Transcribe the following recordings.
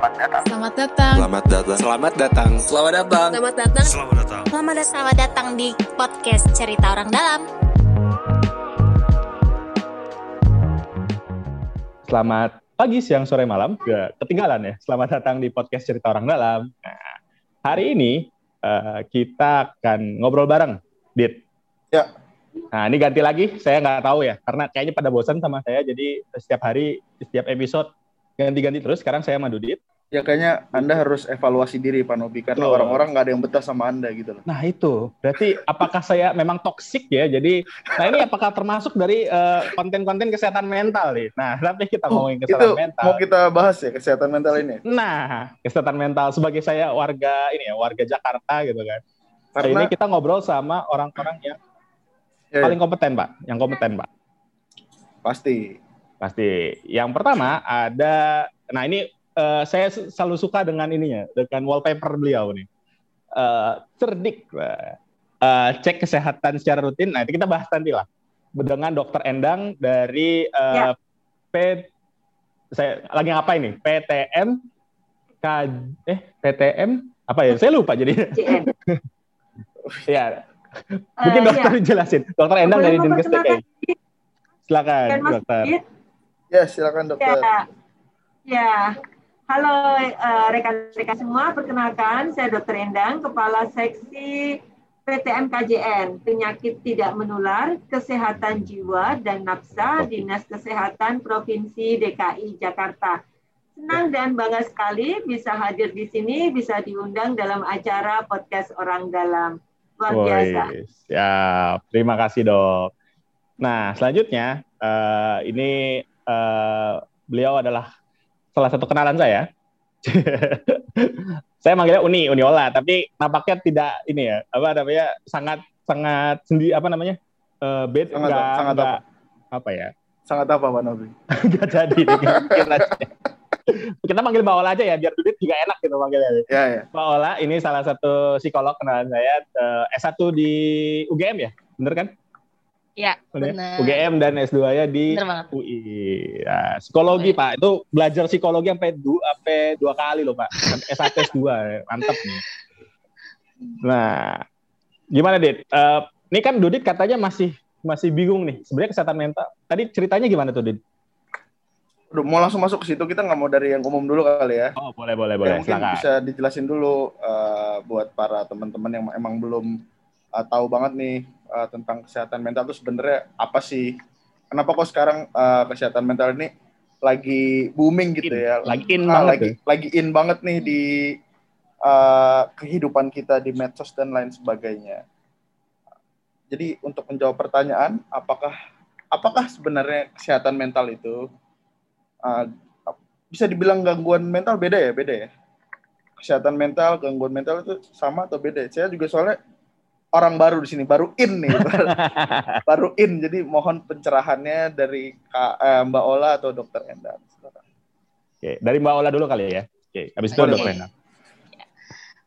Selamat datang. Selamat datang. Selamat datang. Selamat datang. Selamat datang. Selamat datang. Selamat datang. Selamat datang. Selamat datang di podcast Cerita Orang Dalam. Selamat pagi, siang, sore, malam. Ketinggalan ya. Selamat datang di podcast Cerita Orang Dalam. Nah, hari ini uh, kita akan ngobrol bareng, Dit. Ya. Nah, ini ganti lagi. Saya nggak tahu ya, karena kayaknya pada bosan sama saya. Jadi setiap hari, setiap episode ganti-ganti terus. Sekarang saya sama Dudit. Ya kayaknya Anda harus evaluasi diri Pak Nobi karena orang-orang nggak ada yang betah sama Anda gitu loh. Nah itu, berarti apakah saya memang toksik ya? Jadi, nah ini apakah termasuk dari uh, konten-konten kesehatan mental nih? Nah, tapi kita ngomongin kesehatan Itu mental. mau kita bahas ya kesehatan mental ini. Nah, kesehatan mental sebagai saya warga ini ya, warga Jakarta gitu kan. Nah, Karena ini kita ngobrol sama orang-orang yang ya, paling kompeten, Pak. Yang kompeten, Pak. pasti Pasti. Yang pertama ada, nah ini eh, saya selalu suka dengan ininya, dengan wallpaper beliau nih. Eh, cerdik. Eh, cek kesehatan secara rutin. Nah, itu kita bahas nanti lah. Dengan Dokter Endang dari eh, P, saya lagi ngapain nih? PTM, K, eh PTM apa ya? Saya lupa jadi. Ya, mungkin Eh, dokter iya. jelasin. Dokter Endang Boleh dari Dinkes diri, Silakan, kan, dokter. Didit? ya silakan dokter. Ya, ya. Halo eh, rekan-rekan semua, perkenalkan saya Dr. Endang, Kepala Seksi PTM KJN, Penyakit Tidak Menular, Kesehatan Jiwa dan Nafsa, Dinas Kesehatan Provinsi DKI Jakarta. Senang dan bangga sekali bisa hadir di sini, bisa diundang dalam acara podcast Orang Dalam. Luar biasa. Siap. Terima kasih dok. Nah selanjutnya eh, ini eh, beliau adalah salah satu kenalan saya. saya manggilnya Uni, Uniola, tapi nampaknya tidak ini ya, apa namanya sangat sangat sendiri apa namanya eh bed Sangat- enggak, sangat enggak, apa ya Sangat apa Pak Nobi? nggak jadi kita manggil Mbak Ola aja ya biar Dudit juga enak gitu manggilnya Ya ya. Mbak Ola ini salah satu psikolog kenalan saya eh, S1 di UGM ya bener kan Ya, benar. UGM dan S2-nya di Bener banget. UI. Nah, psikologi, Baik. Pak. Itu belajar psikologi sampai dua, sampai dua kali loh, Pak. Sampai S1, S2. Mantap nih. Nah, gimana, Dit? Eh, ini kan Dudit katanya masih masih bingung nih. Sebenarnya kesehatan mental. Tadi ceritanya gimana tuh, Dit? Udah, mau langsung masuk ke situ kita nggak mau dari yang umum dulu kali ya. Oh, boleh, boleh, Ya, boleh. mungkin Silakan. bisa dijelasin dulu eh, buat para teman-teman yang emang belum eh, tahu banget nih eh, tentang kesehatan mental itu sebenarnya apa sih? Kenapa kok sekarang eh, kesehatan mental ini lagi booming gitu In. ya? Lagi in Ah, banget lagi lagi in banget nih di eh, kehidupan kita di medsos dan lain sebagainya. Jadi untuk menjawab pertanyaan, apakah apakah sebenarnya kesehatan mental itu uh, bisa dibilang gangguan mental beda ya beda ya kesehatan mental gangguan mental itu sama atau beda saya juga soalnya orang baru di sini baru in nih baru, baru in jadi mohon pencerahannya dari Kak, eh, Mbak Ola atau Dokter Endang Oke, dari Mbak Ola dulu kali ya. Oke, habis itu Oke. Dok Rena.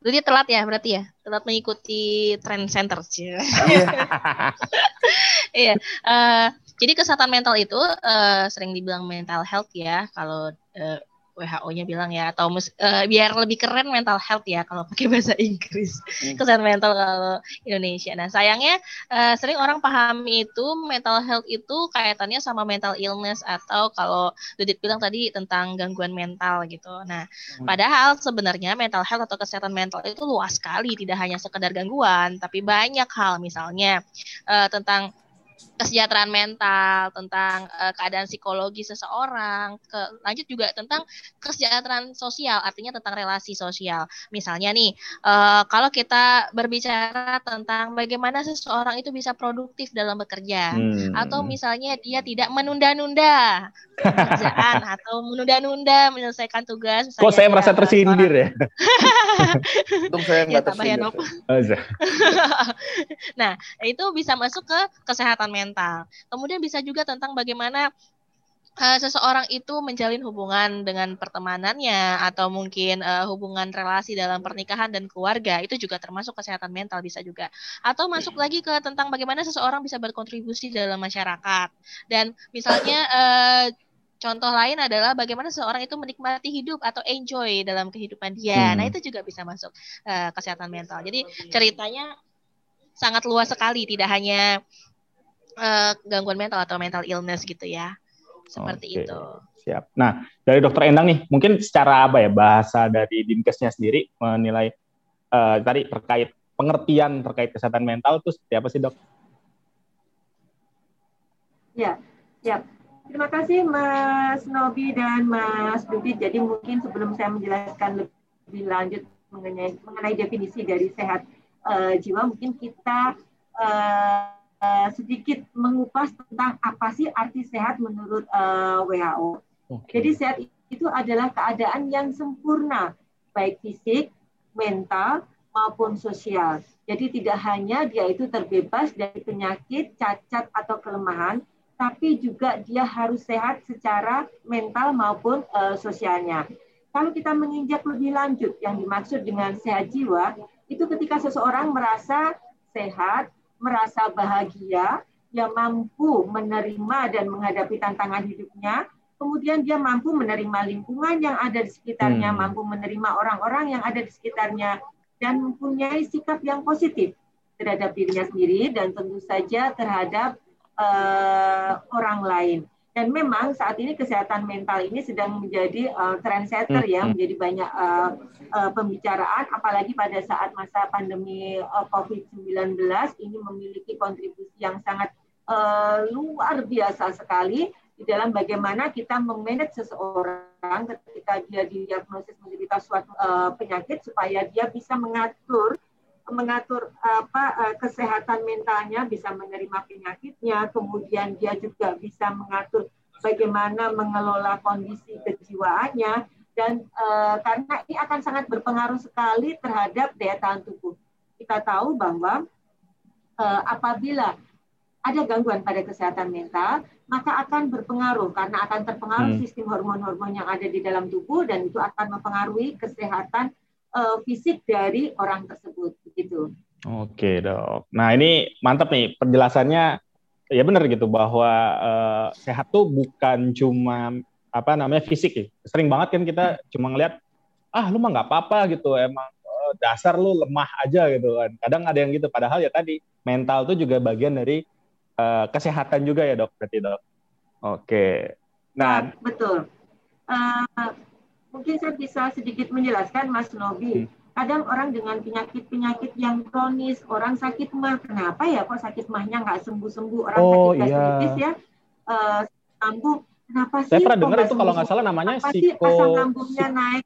Lu dia telat ya berarti ya? Telat mengikuti trend center. Cie. iya Iya. eh, jadi kesehatan mental itu eh, sering dibilang mental health ya kalau eh, WHO-nya bilang ya atau mus- eh, biar lebih keren mental health ya kalau pakai bahasa Inggris. Hmm. Kesehatan mental kalau Indonesia. Nah, sayangnya eh, sering orang pahami itu mental health itu kaitannya sama mental illness atau kalau Dudit bilang tadi tentang gangguan mental gitu. Nah, Hmm. padahal sebenarnya mental health atau kesehatan mental itu luas sekali, tidak hanya sekedar gangguan, tapi banyak hal misalnya eh, tentang kesejahteraan mental, tentang eh, keadaan psikologi seseorang, ke, lanjut juga tentang kesejahteraan sosial, artinya tentang relasi sosial. Misalnya nih, eh, kalau kita berbicara tentang bagaimana seseorang itu bisa produktif dalam bekerja, Hmm. atau misalnya dia tidak menunda-nunda pekerjaan atau menunda-nunda menyelesaikan tugas. Kok saya merasa tersindir ya? untung saya Ya, nggak ya, tersindir iya. nah, itu bisa masuk ke kesehatan mental. Kemudian bisa juga tentang bagaimana eh, seseorang itu menjalin hubungan dengan pertemanannya atau mungkin eh, hubungan relasi dalam pernikahan dan keluarga itu juga termasuk kesehatan mental bisa juga atau masuk lagi ke tentang bagaimana seseorang bisa berkontribusi dalam masyarakat dan misalnya eh, Contoh lain adalah bagaimana seorang itu menikmati hidup atau enjoy dalam kehidupan dia. Hmm. Nah, itu juga bisa masuk uh, kesehatan mental. Jadi ceritanya sangat luas sekali, tidak hanya uh, gangguan mental atau mental illness gitu ya. Seperti okay. itu. Siap. Nah, dari Dokter Endang nih, mungkin secara apa ya bahasa dari Dinkesnya sendiri menilai uh, tadi terkait pengertian terkait kesehatan mental itu seperti apa sih, Dok? Ya, ya. Terima kasih Mas Nobi dan Mas Dudi. Jadi mungkin sebelum saya menjelaskan lebih lanjut mengenai, mengenai definisi dari sehat uh, jiwa, mungkin kita uh, sedikit mengupas tentang apa sih arti sehat menurut uh, WHO. Okay. Jadi sehat itu adalah keadaan yang sempurna, baik fisik, mental, maupun sosial. Jadi tidak hanya dia itu terbebas dari penyakit, cacat, atau kelemahan, tapi juga dia harus sehat secara mental maupun uh, sosialnya. Kalau kita menginjak lebih lanjut, yang dimaksud dengan sehat jiwa, itu ketika seseorang merasa sehat, merasa bahagia, dia mampu menerima dan menghadapi tantangan hidupnya, kemudian dia mampu menerima lingkungan yang ada di sekitarnya, hmm. mampu menerima orang-orang yang ada di sekitarnya, dan mempunyai sikap yang positif terhadap dirinya sendiri dan tentu saja terhadap uh, orang lain. Dan memang saat ini kesehatan mental ini sedang menjadi uh, trendsetter ya, hmm. menjadi banyak uh, uh, pembicaraan, apalagi pada saat masa pandemi uh, COVID-19 ini memiliki kontribusi yang sangat uh, luar biasa sekali di dalam bagaimana kita memanage seseorang ketika dia didiagnosis menderita suatu uh, penyakit supaya dia bisa mengatur mengatur apa eh, kesehatan mentalnya, bisa menerima penyakitnya, kemudian dia juga bisa mengatur bagaimana mengelola kondisi kejiwaannya dan uh, karena ini akan sangat berpengaruh sekali terhadap daya tahan tubuh. Kita tahu bahwa uh, apabila ada gangguan pada kesehatan mental, maka akan berpengaruh karena akan terpengaruh hmm. sistem hormon-hormon yang ada di dalam tubuh dan itu akan mempengaruhi kesehatan uh, fisik dari orang tersebut begitu. Oke dok. Nah ini mantap nih penjelasannya ya benar gitu bahwa uh, sehat tuh bukan cuma apa namanya fisik ya. Sering banget kan kita cuma ngeliat ah lu mah nggak apa-apa gitu emang uh, dasar lu lemah aja gitu kan. Kadang ada yang gitu padahal ya tadi mental tuh juga bagian dari uh, kesehatan juga ya dok berarti dok. Oke. Nah, ya, betul. Uh, mungkin saya bisa sedikit menjelaskan Mas Nobi. Hmm. Kadang orang dengan penyakit-penyakit yang kronis, orang sakit mah, kenapa ya kok sakit mahnya nggak sembuh-sembuh? Orang oh, sakit gastritis iya. ya, uh, lambung, kenapa sih? Saya pernah dengar itu kalau nggak salah namanya psiko... asam lambungnya naik?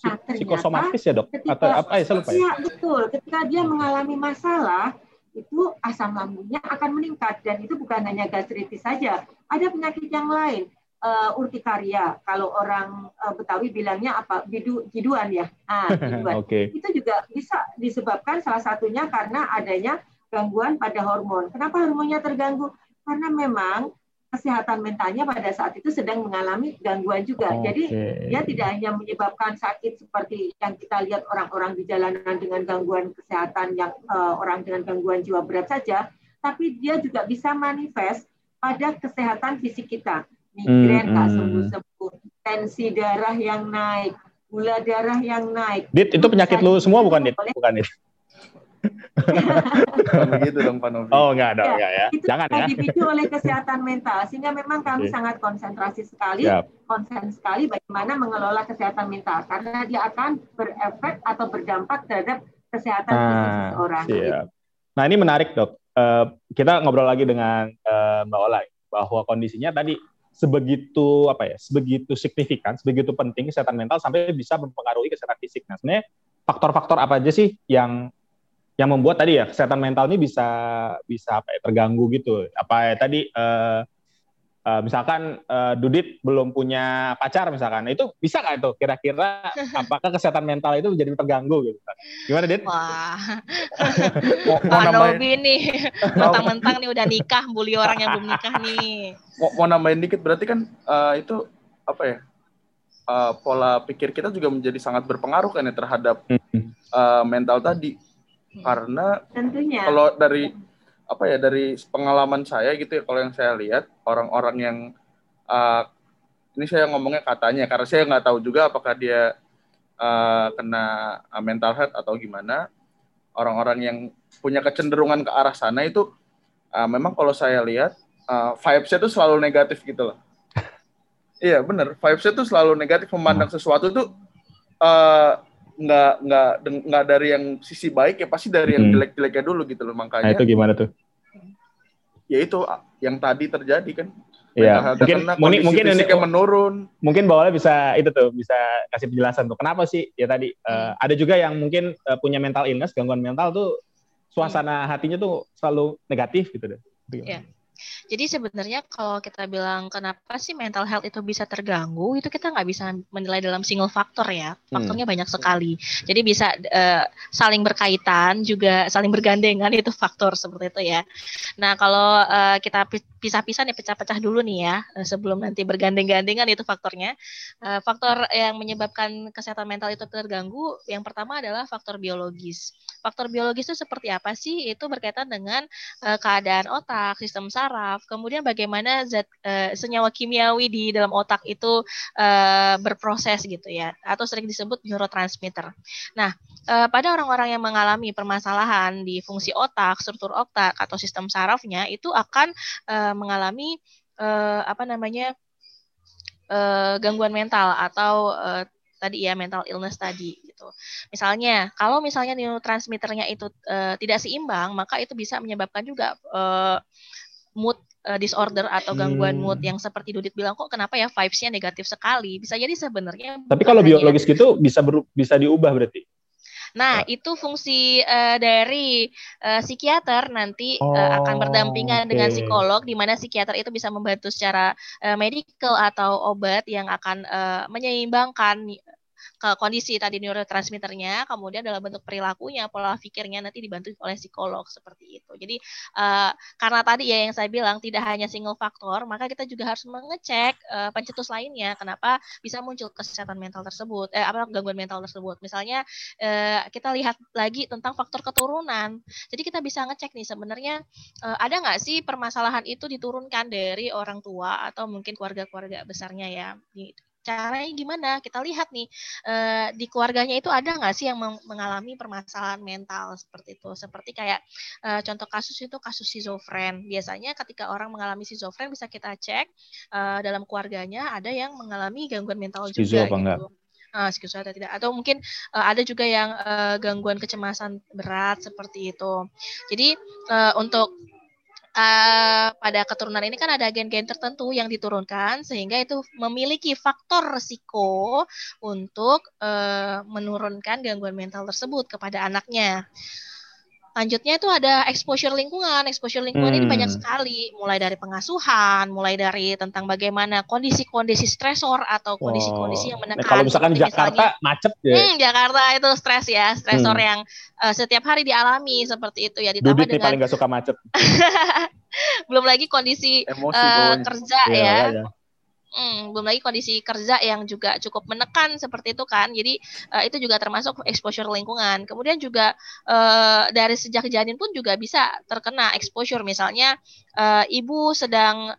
Nah, ternyata psikosomatis ya dok? Ketika, Atau apa ya, saya lupa ya? Iya, betul. Ketika dia mengalami masalah, itu asam lambungnya akan meningkat dan itu bukan hanya gastritis saja, ada penyakit yang lain uh, urtikaria. Kalau orang uh, Betawi bilangnya apa? Bidu, biduan ya. Ah, biduan. okay. Itu juga bisa disebabkan salah satunya karena adanya gangguan pada hormon. Kenapa hormonnya terganggu? Karena memang kesehatan mentalnya pada saat itu sedang mengalami gangguan juga. Okay. Jadi dia tidak hanya menyebabkan sakit seperti yang kita lihat orang-orang di jalanan dengan gangguan kesehatan yang uh, orang dengan gangguan jiwa berat saja, tapi dia juga bisa manifest pada kesehatan fisik kita migrain nggak hmm, sembuh-sembuh, tensi darah yang naik, gula darah yang naik. Dit, itu penyakit lu semua bukan, Dit? Bukan, Dit? begitu dong Pak Novi. Oh enggak ada ya, ya. Itu Jangan ya. dipicu oleh kesehatan mental sehingga memang kami okay. sangat konsentrasi sekali, yep. konsen sekali bagaimana mengelola kesehatan mental karena dia akan berefek atau berdampak terhadap kesehatan ah, fisik seseorang. Siap. Nah ini menarik dok. Uh, kita ngobrol lagi dengan uh, Mbak Ola bahwa kondisinya tadi sebegitu apa ya sebegitu signifikan sebegitu penting kesehatan mental sampai bisa mempengaruhi kesehatan fisik. Nah sebenarnya faktor-faktor apa aja sih yang yang membuat tadi ya kesehatan mental ini bisa bisa apa ya terganggu gitu? Apa ya tadi uh, uh, misalkan uh, Dudit belum punya pacar misalkan itu bisa nggak itu? Kira-kira apakah kesehatan mental itu menjadi terganggu gitu? Gimana Dit? Wah, mau, Nobi nih mentang-mentang nih udah nikah bully orang yang belum nikah nih. Mau, mau nambahin dikit berarti kan uh, itu apa ya uh, pola pikir kita juga menjadi sangat berpengaruh kan ya terhadap uh, mental tadi. Karena tentunya. kalau dari apa ya dari pengalaman saya gitu ya kalau yang saya lihat orang-orang yang uh, ini saya ngomongnya katanya karena saya nggak tahu juga apakah dia uh, kena mental health atau gimana. Orang-orang yang punya kecenderungan ke arah sana itu uh, memang kalau saya lihat uh, vibes-nya tuh selalu negatif gitu loh. iya bener, vibes-nya tuh selalu negatif memandang sesuatu tuh uh, nggak nggak nggak dari yang sisi baik ya pasti dari yang hmm. jelek-jeleknya dulu gitu loh makanya. Nah, itu gimana tuh? Ya itu yang tadi terjadi kan. Iya, mungkin mungkin mungkin ini menurun. Mungkin bawahnya bisa itu tuh bisa kasih penjelasan tuh kenapa sih ya tadi uh, ada juga yang mungkin uh, punya mental illness gangguan mental tuh suasana hatinya tuh selalu negatif gitu deh. Iya. Jadi sebenarnya kalau kita bilang kenapa sih mental health itu bisa terganggu, itu kita nggak bisa menilai dalam single faktor ya. Hmm. Faktornya hmm. banyak sekali. Jadi bisa uh, saling berkaitan juga saling bergandengan itu faktor seperti itu ya. Nah kalau uh, kita pisah-pisah nih pecah-pecah dulu nih ya eh, sebelum nanti bergandeng-gandengan itu faktornya. Uh, faktor yang menyebabkan kesehatan mental itu terganggu yang pertama adalah faktor biologis. Faktor biologis itu seperti apa sih? Itu berkaitan dengan uh, keadaan otak, sistem saraf, kemudian bagaimana zat uh, senyawa kimiawi di dalam otak itu uh, berproses gitu ya, atau sering disebut neurotransmitter. Nah, uh, pada orang-orang yang mengalami permasalahan di fungsi otak, struktur otak atau sistem sarafnya itu akan uh, mengalami uh, apa namanya uh, gangguan mental atau uh, tadi ya mental illness tadi gitu. Misalnya kalau misalnya neurotransmitternya itu uh, tidak seimbang, maka itu bisa menyebabkan juga uh, mood uh, disorder atau gangguan hmm. mood yang seperti Dudit bilang kok kenapa ya vibes-nya negatif sekali. Bisa jadi sebenarnya Tapi kalau biologis gitu bisa ber, bisa diubah berarti. Nah, ya. itu fungsi uh, dari uh, psikiater nanti oh, uh, akan berdampingan okay. dengan psikolog di mana psikiater itu bisa membantu secara uh, medical atau obat yang akan uh, menyeimbangkan ke kondisi tadi neurotransmitternya, kemudian dalam bentuk perilakunya, pola pikirnya nanti dibantu oleh psikolog seperti itu. Jadi uh, karena tadi ya yang saya bilang tidak hanya single faktor, maka kita juga harus mengecek uh, pencetus lainnya kenapa bisa muncul kesehatan mental tersebut, eh apa gangguan mental tersebut. Misalnya uh, kita lihat lagi tentang faktor keturunan. Jadi kita bisa ngecek nih sebenarnya uh, ada nggak sih permasalahan itu diturunkan dari orang tua atau mungkin keluarga-keluarga besarnya ya caranya gimana? Kita lihat nih uh, di keluarganya itu ada nggak sih yang mengalami permasalahan mental seperti itu? Seperti kayak uh, contoh kasus itu kasus schizofren. Biasanya ketika orang mengalami schizofren bisa kita cek uh, dalam keluarganya ada yang mengalami gangguan mental Schizo juga gitu. Uh, atau tidak atau mungkin uh, ada juga yang uh, gangguan kecemasan berat seperti itu. Jadi uh, untuk uh, pada keturunan ini kan ada gen-gen tertentu yang diturunkan sehingga itu memiliki faktor risiko untuk uh, menurunkan gangguan mental tersebut kepada anaknya. Lanjutnya itu ada exposure lingkungan. Exposure lingkungan hmm. ini banyak sekali, mulai dari pengasuhan, mulai dari tentang bagaimana kondisi-kondisi stresor atau kondisi-kondisi yang menekan. Nah, kalau misalkan Jakarta misalnya, macet ya. Hmm, Jakarta itu stres ya, stresor hmm. yang uh, setiap hari dialami seperti itu ya ditambah Dudit dengan paling gak suka macet. belum lagi kondisi Emosi, uh, kerja ya. ya. Hmm, belum lagi kondisi kerja yang juga cukup menekan seperti itu kan. Jadi uh, itu juga termasuk exposure lingkungan. Kemudian juga uh, dari sejak janin pun juga bisa terkena exposure. Misalnya uh, ibu sedang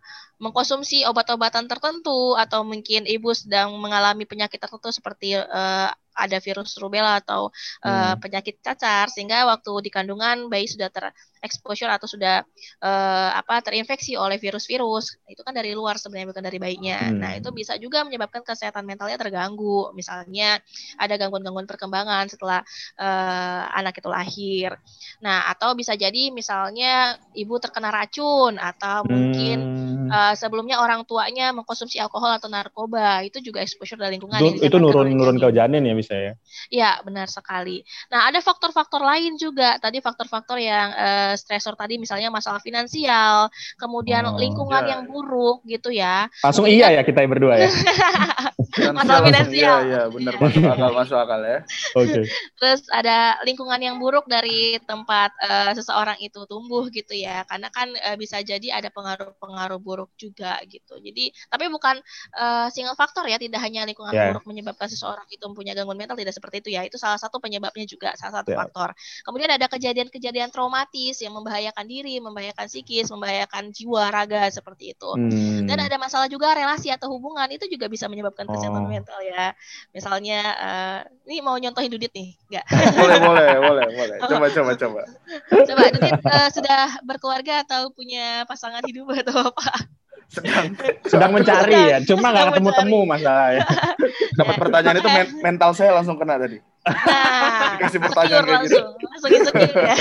mengkonsumsi obat-obatan tertentu atau mungkin ibu sedang mengalami penyakit tertentu seperti uh, ada virus rubella atau uh, penyakit cacar sehingga waktu di kandungan bayi sudah terexposure atau sudah uh, apa terinfeksi oleh virus-virus itu kan dari luar sebenarnya bukan dari bayinya. Hmm. Nah, itu bisa juga menyebabkan kesehatan mentalnya terganggu. Misalnya ada gangguan-gangguan perkembangan setelah uh, anak itu lahir. Nah, atau bisa jadi misalnya ibu terkena racun atau mungkin hmm. Uh, sebelumnya orang tuanya mengkonsumsi alkohol atau narkoba. Itu juga exposure dari lingkungan itu, itu nurun-nurun ke janin ya bisa ya. Ya, benar sekali. Nah, ada faktor-faktor lain juga. Tadi faktor-faktor yang uh, stresor tadi misalnya masalah finansial, kemudian oh, lingkungan ya. yang buruk gitu ya. Langsung iya ya kita berdua ya. masalah finansial. Iya, iya, benar masuk akal, masuk akal ya. Oke. Okay. Terus ada lingkungan yang buruk dari tempat uh, seseorang itu tumbuh gitu ya. Karena kan uh, bisa jadi ada pengaruh-pengaruh buruk juga gitu. Jadi tapi bukan uh, single faktor ya, tidak hanya lingkungan yeah. buruk menyebabkan seseorang itu punya gangguan mental tidak seperti itu ya. Itu salah satu penyebabnya juga, salah satu yeah. faktor. Kemudian ada kejadian-kejadian traumatis yang membahayakan diri, membahayakan psikis, membahayakan jiwa raga seperti itu. Hmm. Dan ada masalah juga relasi atau hubungan itu juga bisa menyebabkan kesehatan oh. mental ya. Misalnya uh, ini mau nyontohin Dudit nih, enggak? boleh, boleh, boleh, boleh. Coba, coba, coba. Coba Dudit uh, sudah berkeluarga atau punya pasangan hidup atau apa? sedang sedang mencari ya cuma nggak ketemu temu masalahnya dapat ya. pertanyaan itu mental saya langsung kena tadi Nah, kasih pertanyaan kayak gitu. Langsung insecure ya.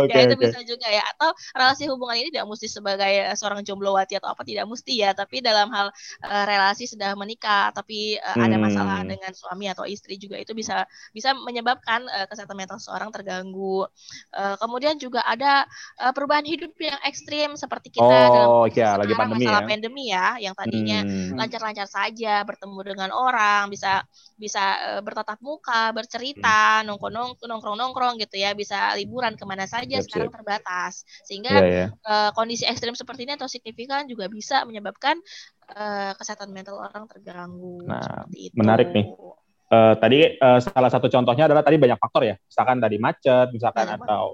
okay, ya itu okay. bisa juga ya. Atau relasi hubungan ini tidak mesti sebagai seorang jomblowati atau apa tidak mesti ya, tapi dalam hal uh, relasi sudah menikah tapi uh, hmm. ada masalah dengan suami atau istri juga itu bisa bisa menyebabkan uh, kesehatan mental seorang terganggu. Uh, kemudian juga ada uh, perubahan hidup yang ekstrim seperti kita oh, dalam ya, lagi pandemi masalah ya. pandemi ya, yang tadinya hmm. lancar-lancar hmm. saja bertemu dengan orang, bisa bisa uh, bertatap muka muka, bercerita, hmm. nongkrong nongkrong nongkrong gitu ya, bisa liburan ke mana saja yep, sekarang yep. terbatas. Sehingga yeah, yeah. Uh, kondisi ekstrim seperti ini atau signifikan juga bisa menyebabkan uh, kesehatan mental orang terganggu. Nah, itu. menarik nih. Uh, tadi uh, salah satu contohnya adalah tadi banyak faktor ya, misalkan tadi macet, misalkan nah, atau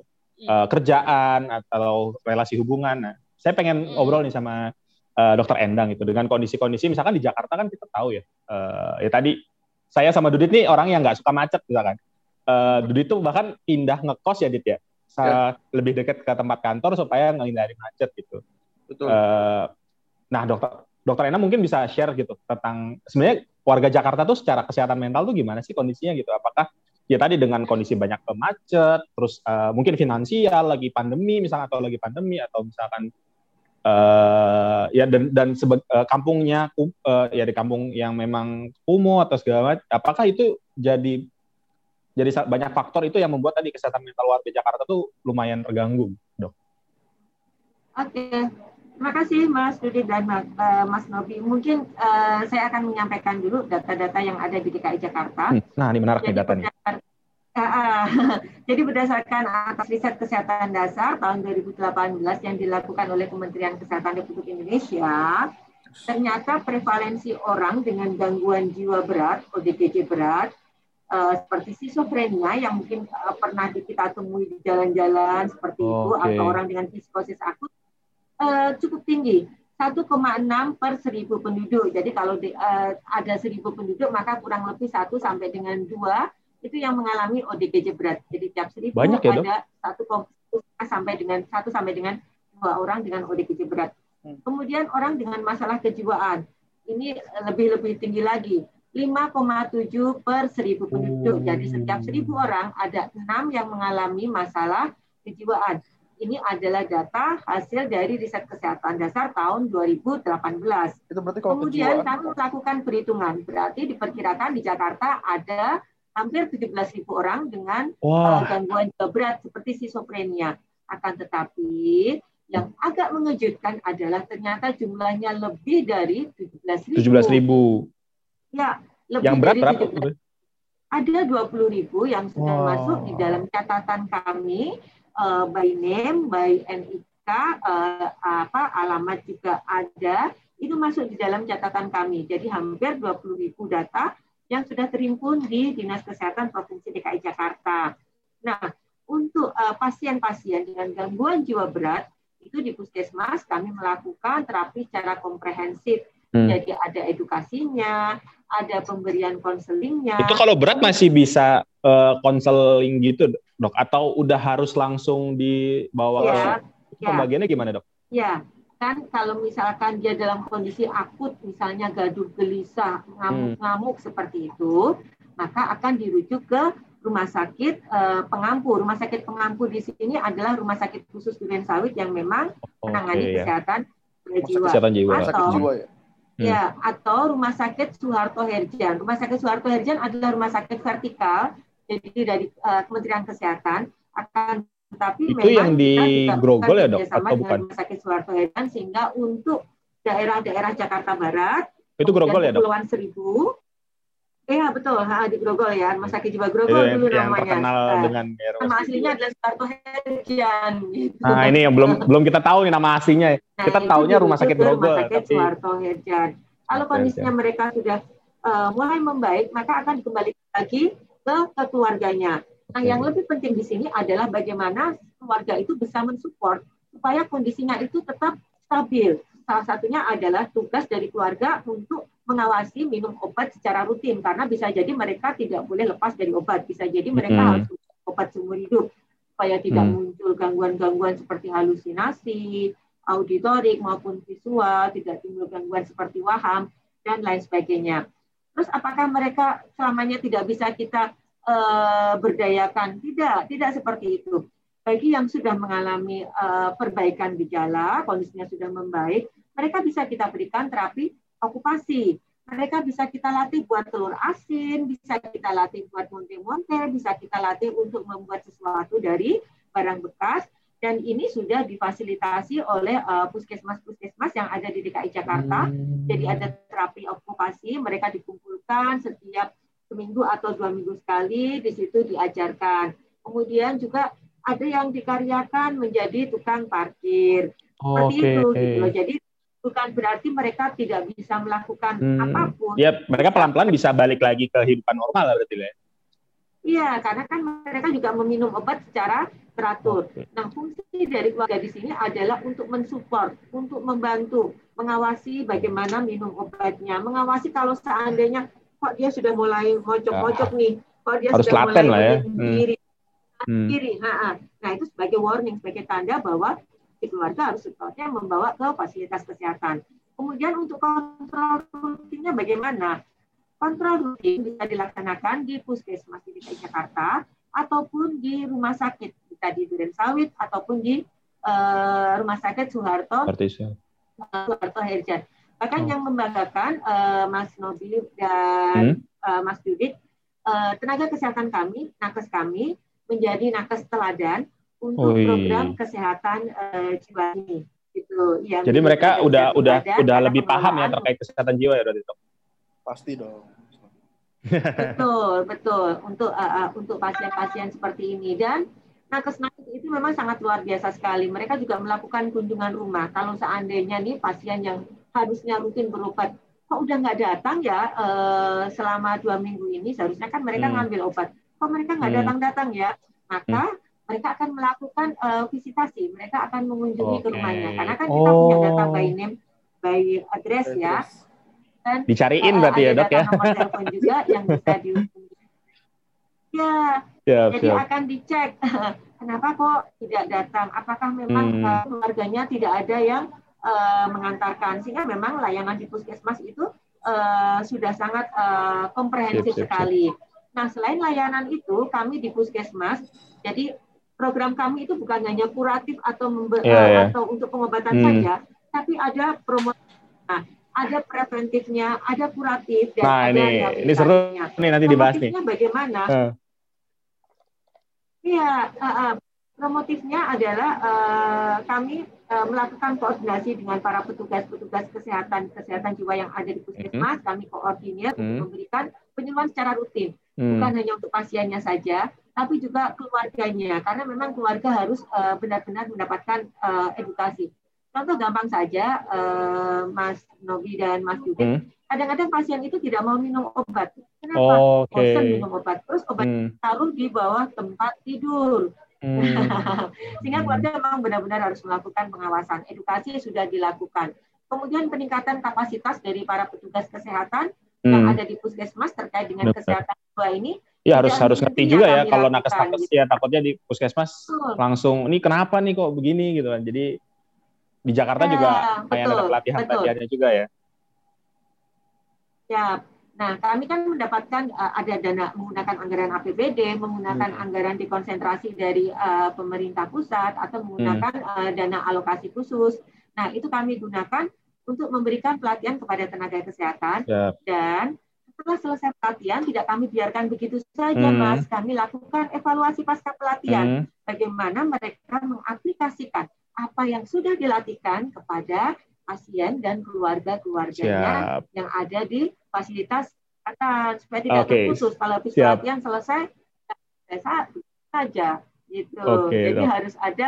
uh, kerjaan atau relasi hubungan. Nah, saya pengen hmm. ngobrol nih sama uh, Dokter Endang itu dengan kondisi-kondisi misalkan di Jakarta kan kita tahu ya, uh, ya tadi saya sama Dudit nih orang yang nggak suka macet misalkan. Uh, Dudit tuh bahkan pindah ngekos ya Dit ya. Saya ya. lebih dekat ke tempat kantor supaya menghindari macet gitu. Betul. Uh, nah dokter dokter Ena mungkin bisa share gitu tentang sebenarnya warga Jakarta tuh secara kesehatan mental tuh gimana sih kondisinya gitu? Apakah ya tadi dengan kondisi banyak macet, terus uh, mungkin finansial lagi pandemi misalnya atau lagi pandemi atau misalkan uh, ya dan dan sebe, uh, kampungnya uh, ya di kampung yang memang kumuh atau segala macam apakah itu jadi jadi banyak faktor itu yang membuat tadi kesehatan mental warga Jakarta tuh lumayan terganggu dok? Oke terima kasih Mas Dudi dan uh, Mas Novi. Mungkin uh, saya akan menyampaikan dulu data-data yang ada di DKI Jakarta. Hmm, nah ini menarik nih jadi berdasarkan atas riset kesehatan dasar tahun 2018 yang dilakukan oleh Kementerian Kesehatan Republik Indonesia, ternyata prevalensi orang dengan gangguan jiwa berat, ODGJ berat, uh, seperti skizofrenia yang mungkin uh, pernah kita temui di jalan-jalan seperti okay. itu, atau orang dengan psikosis akut, uh, cukup tinggi. 1,6 per seribu penduduk. Jadi kalau di, uh, ada seribu penduduk, maka kurang lebih 1 sampai dengan 2 itu yang mengalami ODGJ berat. Jadi tiap seribu Banyak ya, ada satu sampai dengan satu sampai dengan dua orang dengan ODGJ berat. Hmm. Kemudian orang dengan masalah kejiwaan ini lebih lebih tinggi lagi 5,7 per seribu penduduk. Oh. Jadi setiap seribu orang ada enam yang mengalami masalah kejiwaan. Ini adalah data hasil dari riset kesehatan dasar tahun 2018. Itu berarti kalau Kemudian kami melakukan perhitungan, berarti diperkirakan di Jakarta ada hampir 17 ribu orang dengan wow. uh, gangguan jiwa berat seperti schizophrenia. Akan tetapi yang agak mengejutkan adalah ternyata jumlahnya lebih dari 17 ribu. 17 ribu. Ya, lebih yang berat dari berapa? Ada 20 ribu yang sudah wow. masuk di dalam catatan kami uh, by name, by NIK, uh, apa alamat juga ada itu masuk di dalam catatan kami. Jadi hampir 20 ribu data yang sudah terimpun di Dinas Kesehatan Provinsi DKI Jakarta. Nah, untuk eh, pasien-pasien uh, dengan gangguan jiwa berat itu di puskesmas kami melakukan terapi secara komprehensif. Hmm. Jadi ada edukasinya, ada pemberian konselingnya. Itu kalau berat masih bisa uh, konseling gitu, dok? Atau udah harus langsung dibawa ya, ke ya. pembagiannya gimana, dok? Ya, kan kalau misalkan dia dalam kondisi akut misalnya gaduh gelisah ngamuk-ngamuk hmm. seperti itu maka akan dirujuk ke rumah sakit uh, pengampu rumah sakit pengampu di sini adalah rumah sakit khusus durian sawit yang memang okay, menangani ya. kesehatan jiwa kesehatan jiwa atau jiwa, ya? Hmm. ya atau rumah sakit Soeharto Herjan rumah sakit Soeharto Herjan adalah rumah sakit vertikal jadi dari uh, Kementerian Kesehatan akan tapi itu memang yang di Grogol ya dok atau bukan? Rumah Sakit Suharto Hedan sehingga untuk daerah-daerah Jakarta Barat Itu Grogol ya, Dok? Kepulauan Seribu. Iya betul, ha, di Grogol ya, Rumah Sakit Jiwa Grogol dulu yang namanya. terkenal Nah, dengan nama aslinya adalah Soeharto Herdian. Gitu. Nah, ini yang belum belum kita tahu nih nama aslinya. Nah, kita itu taunya Rumah Sakit ke Rumah Grogol, Sakit tapi- Soeharto Herdian. Kalau kondisinya mereka sudah eh, mulai membaik, maka akan dikembalikan lagi ke, ke keluarganya. Nah, yang lebih penting di sini adalah bagaimana keluarga itu bisa mensupport supaya kondisinya itu tetap stabil. Salah satunya adalah tugas dari keluarga untuk mengawasi minum obat secara rutin karena bisa jadi mereka tidak boleh lepas dari obat. Bisa jadi mereka Mm-mm. harus obat seumur hidup supaya tidak Hmm. muncul gangguan-gangguan seperti halusinasi, auditorik maupun visual, tidak timbul gangguan seperti waham dan lain sebagainya. Terus apakah mereka selamanya tidak bisa kita eh, berdayakan? Tidak, tidak seperti itu. Bagi yang sudah mengalami eh, perbaikan gejala, kondisinya sudah membaik, mereka bisa kita berikan terapi okupasi. Mereka bisa kita latih buat telur asin, bisa kita latih buat monte-monte, bisa kita latih untuk membuat sesuatu dari barang bekas, dan ini sudah difasilitasi oleh eh, puskesmas-puskesmas yang ada di DKI Jakarta. Hmm. Jadi ada terapi okupasi, mereka dikumpulkan setiap seminggu atau dua minggu sekali, di situ diajarkan. Kemudian juga ada yang dikaryakan menjadi tukang parkir. Seperti Oke. itu gitu loh. Jadi bukan berarti mereka tidak bisa melakukan Hmm. apa pun. Ya, mereka pelan-pelan bisa balik lagi ke kehidupan normal lah berarti ya. Iya, karena kan mereka juga meminum obat secara teratur. Oke. Nah, fungsi dari keluarga di sini adalah untuk mensupport, untuk membantu, mengawasi bagaimana minum obatnya, mengawasi kalau seandainya kok dia sudah mulai mojok-mojok nih, kok dia Ah. Harus sudah mulai lah ya. berdiri Hmm. kiri. Nah, itu sebagai warning, sebagai tanda bahwa si keluarga harus setelahnya membawa ke fasilitas kesehatan. Kemudian untuk kontrol rutinnya bagaimana? Kontrol rutin bisa dilaksanakan di puskesmas di DKI Jakarta ataupun di rumah sakit, bisa di Duren Sawit ataupun di eh, rumah sakit Soeharto itu. Soeharto Herjan. Bahkan Hmm. yang membanggakan eh, Mas Nobi dan eh, Mas Judit, eh, tenaga kesehatan kami, nakes kami menjadi nakes teladan untuk Wih. program kesehatan eh, jiwa ini. Gitu. Ya, Jadi mereka udah udah udah lebih paham ya terkait kesehatan jiwa ya berarti Dok? Pasti dong. betul betul untuk uh, uh, untuk pasien-pasien seperti ini dan nakes-nakes itu memang sangat luar biasa sekali mereka juga melakukan kunjungan rumah kalau seandainya nih pasien yang harusnya rutin berobat kok udah nggak datang ya uh, selama dua minggu ini seharusnya kan mereka Hmm. ngambil obat kok mereka nggak Hmm. datang-datang ya maka mereka akan melakukan uh, visitasi mereka akan mengunjungi ke Oke. rumahnya karena kan kita punya data Oh. by name by address ya dan Dicariin Uh, berarti ya Dok data ya? nomor telepon juga yang bisa dihubungi. Ya, Siap, jadi siap. akan dicek kenapa kok tidak datang. Apakah memang Hmm. keluarganya tidak ada yang uh, mengantarkan sehingga memang layanan di puskesmas itu uh, sudah sangat uh, komprehensif Sip, sip, sip. sekali. Nah, selain layanan itu, kami di puskesmas, jadi program kami itu bukan hanya kuratif atau membe- Iya, iya. atau untuk pengobatan Hmm. saja, tapi ada promosi. Nah, ada preventifnya, ada kuratif, dan Nah, ada ini ini seru nih nanti dibahas nih. Bagaimana? Iya, uh, uh, promotifnya adalah uh, kami melakukan koordinasi dengan para petugas-petugas kesehatan kesehatan jiwa yang ada di puskesmas. Kami koordinir Hmm. untuk memberikan penyuluhan secara rutin, Hmm. bukan hanya untuk pasiennya saja, tapi juga keluarganya, karena memang keluarga harus uh, benar-benar mendapatkan uh, edukasi. Contoh gampang saja, uh, Mas Nobi dan Mas Yudit, Hmm. kadang-kadang pasien itu tidak mau minum obat. Kenapa? Oke. Bosan minum obat. Terus obat Hmm. taruh di bawah tempat tidur. Hmm. Sehingga keluarga memang benar-benar harus melakukan pengawasan. Edukasi sudah dilakukan. Kemudian peningkatan kapasitas dari para petugas kesehatan yang Hmm. ada di puskesmas terkait dengan Benar. kesehatan jiwa ini. Ya harus harus ngerti juga ya kalau nakes-nakes gitu. ya takutnya di puskesmas Betul. langsung ini kenapa nih kok begini gitu kan. Jadi di Jakarta Ya, juga kayak betul, ada pelatihan-pelatihannya juga ya. Ya, nah kami kan mendapatkan uh, ada dana menggunakan anggaran APBD, menggunakan Hmm. anggaran dikonsentrasi dari uh, pemerintah pusat atau menggunakan Hmm. uh, dana alokasi khusus. Nah, itu kami gunakan untuk memberikan pelatihan kepada tenaga kesehatan Siap. dan setelah selesai pelatihan tidak kami biarkan begitu saja, Hmm. Mas. Kami lakukan evaluasi pasca pelatihan Hmm. bagaimana mereka mengaplikasikan apa yang sudah dilatihkan kepada pasien dan keluarga-keluarganya yang ada di fasilitas kesehatan supaya tidak okay. terputus kalau habis pelatihan selesai saja gitu. Okay, Jadi dong. harus ada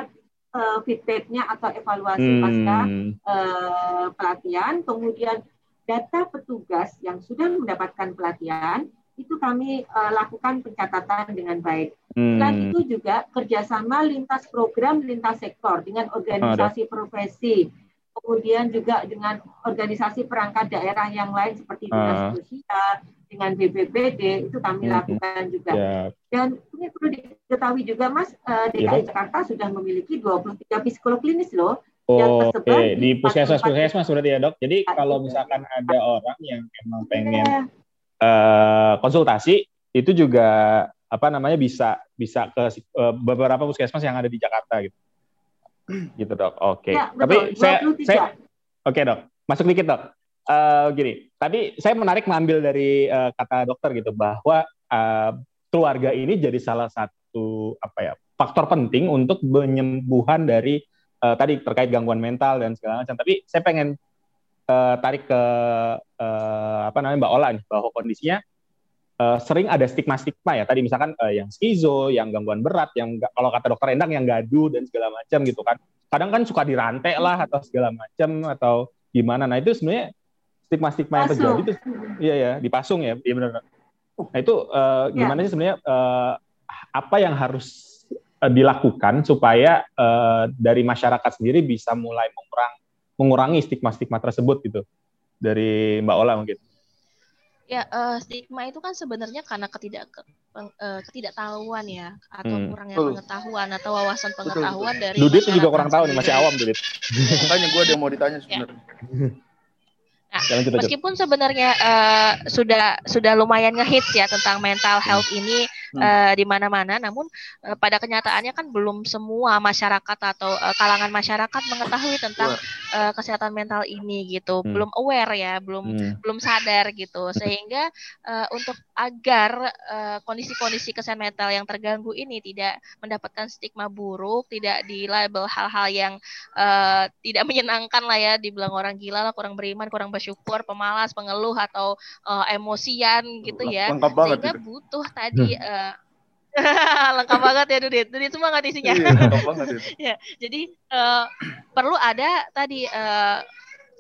uh, feedbacknya atau evaluasi hmm. pasca uh, pelatihan, kemudian data petugas yang sudah mendapatkan pelatihan itu kami uh, lakukan pencatatan dengan baik. Hmm. Dan itu juga kerjasama lintas program, lintas sektor dengan organisasi oh, profesi, kemudian juga dengan organisasi perangkat daerah yang lain seperti dinas uh. sosial, dengan BPBD itu kami hmm. lakukan juga. Yeah. Dan ini perlu diketahui juga Mas, uh, DKI yeah. Jakarta sudah memiliki 23 psikolog klinis loh. Oh, yang tersebar okay. di puskesmas puskesmas berarti ya dok. Jadi kalau misalkan ada orang yang emang pengen yeah. Iya. uh, konsultasi, itu juga apa namanya bisa bisa ke uh, beberapa puskesmas yang ada di Jakarta gitu gitu dok. Oke. Okay. Ya, Tapi saya, saya oke okay, dok. Masuk dikit dok. Uh, gini, tadi saya menarik mengambil dari uh, kata dokter gitu bahwa uh, keluarga ini jadi salah satu apa ya faktor penting untuk penyembuhan dari uh, tadi terkait gangguan mental dan segala macam. Tapi saya pengen uh, tarik ke uh, apa namanya Mbak Ola nih bahwa kondisinya uh, sering ada stigma-stigma ya. Tadi misalkan uh, yang skizo, yang gangguan berat, yang kalau kata dokter Endang yang gaduh dan segala macam gitu kan. Kadang kan suka dirantai lah atau segala macam atau gimana. Nah itu sebenarnya stigma-stigma yang terjadi itu iya ya dipasung ya, iya benar. Nah itu uh, gimana ya. sih sebenarnya uh, apa yang harus uh, dilakukan supaya uh, dari masyarakat sendiri bisa mulai mengurang, mengurangi stigma-stigma tersebut gitu dari Mbak Ola mungkin. Ya, uh, stigma itu kan sebenarnya karena ketidak uh, ketidaktahuan ya atau hmm. kurangnya pengetahuan atau wawasan pengetahuan Betul. dari Dudit juga kurang tahu nih, masih awam Dudit. Makanya gue ada mau ditanya sebenarnya. Ya. Nah, lanjut, meskipun sebenarnya uh, sudah sudah lumayan ngehits ya tentang mental health ini hmm. uh, di mana-mana, namun uh, pada kenyataannya kan belum semua masyarakat atau uh, kalangan masyarakat mengetahui tentang uh, kesehatan mental ini gitu, hmm. belum aware ya, belum hmm. belum sadar gitu, sehingga uh, untuk agar kondisi-kondisi uh, kesehatan mental yang terganggu ini tidak mendapatkan stigma buruk, tidak di label hal-hal yang uh, tidak menyenangkan lah ya, dibilang orang gila lah, kurang beriman, kurang bersyukur, pemalas, pengeluh atau uh, emosian gitu ya. Lengkap banget Sehingga itu. butuh tadi uh, lengkap banget ya Dudit. Dudit semua nggak isinya. Iya, lengkap banget itu. ya, jadi uh, perlu ada tadi uh,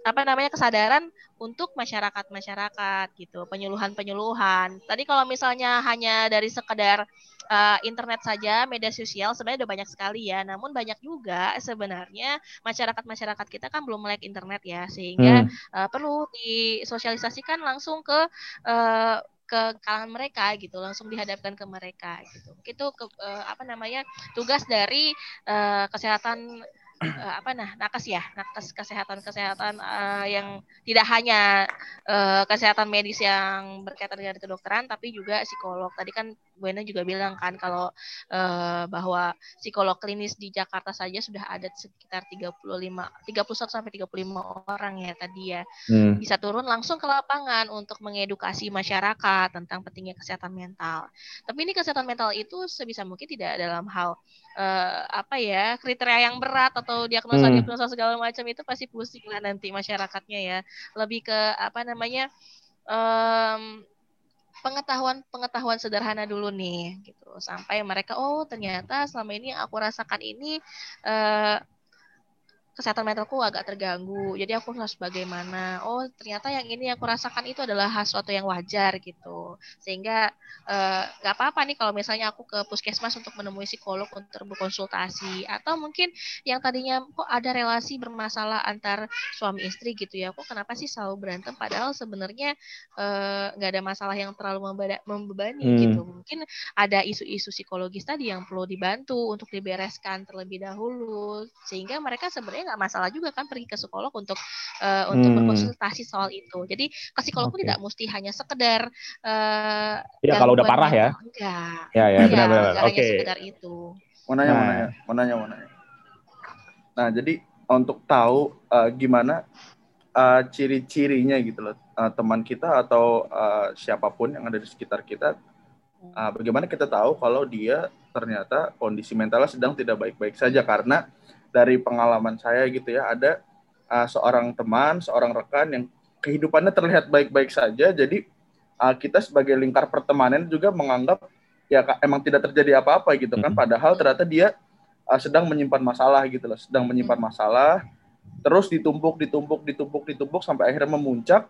apa namanya kesadaran untuk masyarakat-masyarakat gitu, penyuluhan-penyuluhan. Tadi kalau misalnya hanya dari sekedar uh, internet saja, media sosial sebenarnya udah banyak sekali ya. Namun banyak juga sebenarnya masyarakat-masyarakat kita kan belum melek internet ya, sehingga hmm. uh, perlu disosialisasikan langsung ke uh, ke kalangan mereka gitu langsung dihadapkan ke mereka gitu. Itu ke, uh, apa namanya tugas dari uh, kesehatan uh, apa nah nakes ya nakes kesehatan kesehatan uh, yang tidak hanya uh, kesehatan medis yang berkaitan dengan kedokteran tapi juga psikolog. Tadi kan Bu Ena juga bilang kan kalau uh, bahwa psikolog klinis di Jakarta saja sudah ada sekitar 35 31 sampai 35 orang ya tadi ya. Hmm. bisa turun langsung ke lapangan untuk mengedukasi masyarakat tentang pentingnya kesehatan mental. Tapi ini kesehatan mental itu sebisa mungkin tidak dalam hal uh, apa ya kriteria yang berat atau diagnosa hmm. diagnosa segala macam itu pasti pusing lah nanti masyarakatnya ya lebih ke apa namanya um, pengetahuan pengetahuan sederhana dulu nih gitu sampai mereka oh ternyata selama ini aku rasakan ini uh, kesehatan mentalku agak terganggu. Jadi aku harus bagaimana? Oh, ternyata yang ini aku rasakan itu adalah sesuatu yang wajar gitu. Sehingga eh, nggak uh, apa-apa nih kalau misalnya aku ke puskesmas untuk menemui psikolog untuk berkonsultasi atau mungkin yang tadinya kok ada relasi bermasalah antar suami istri gitu ya. Kok kenapa sih selalu berantem padahal sebenarnya eh, nggak uh, ada masalah yang terlalu membebani hmm. gitu. Mungkin ada isu-isu psikologis tadi yang perlu dibantu untuk dibereskan terlebih dahulu sehingga mereka sebenarnya nggak masalah juga kan pergi ke psikolog untuk uh, untuk hmm. berkonsultasi soal itu. Jadi ke psikolog okay. tidak mesti hanya sekedar uh, ya kalau udah parah ya. Enggak. Ya ya benar-benar. Oke. Okay. sekedar itu. Mau nanya, nah. mau nanya, mau nanya, mau nanya. Nah, jadi untuk tahu uh, gimana uh, ciri-cirinya gitu loh uh, teman kita atau uh, siapa pun yang ada di sekitar kita uh, bagaimana kita tahu kalau dia ternyata kondisi mentalnya sedang tidak baik-baik saja karena dari pengalaman saya gitu ya ada uh, seorang teman, seorang rekan yang kehidupannya terlihat baik-baik saja, jadi uh, kita sebagai lingkar pertemanan juga menganggap ya emang tidak terjadi apa-apa gitu kan, padahal ternyata dia uh, sedang menyimpan masalah gitu loh, sedang menyimpan masalah, terus ditumpuk, ditumpuk, ditumpuk, ditumpuk sampai akhirnya memuncak,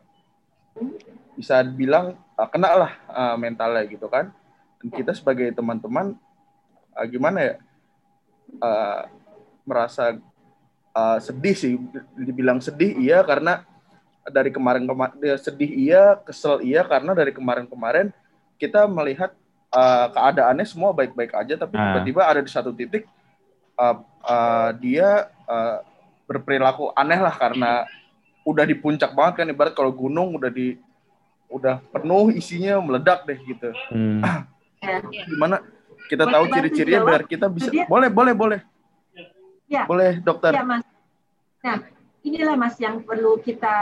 bisa bilang uh, kena lah uh, mentalnya gitu kan. Dan kita sebagai teman-teman uh, gimana ya uh, merasa uh, sedih sih, dibilang sedih iya karena dari kemarin kemarin sedih iya, kesel iya karena dari kemarin-kemarin kita melihat uh, keadaannya semua baik-baik aja, tapi ah. tiba-tiba ada di satu titik uh, uh, dia uh, berperilaku aneh lah karena udah di puncak banget kan ibarat kalau gunung udah di udah penuh isinya meledak deh gitu. Hmm. Gimana kita boleh tahu ciri-cirinya biar kita bisa boleh boleh boleh. Ya. Boleh dokter. Ya, Mas. Nah, inilah Mas yang perlu kita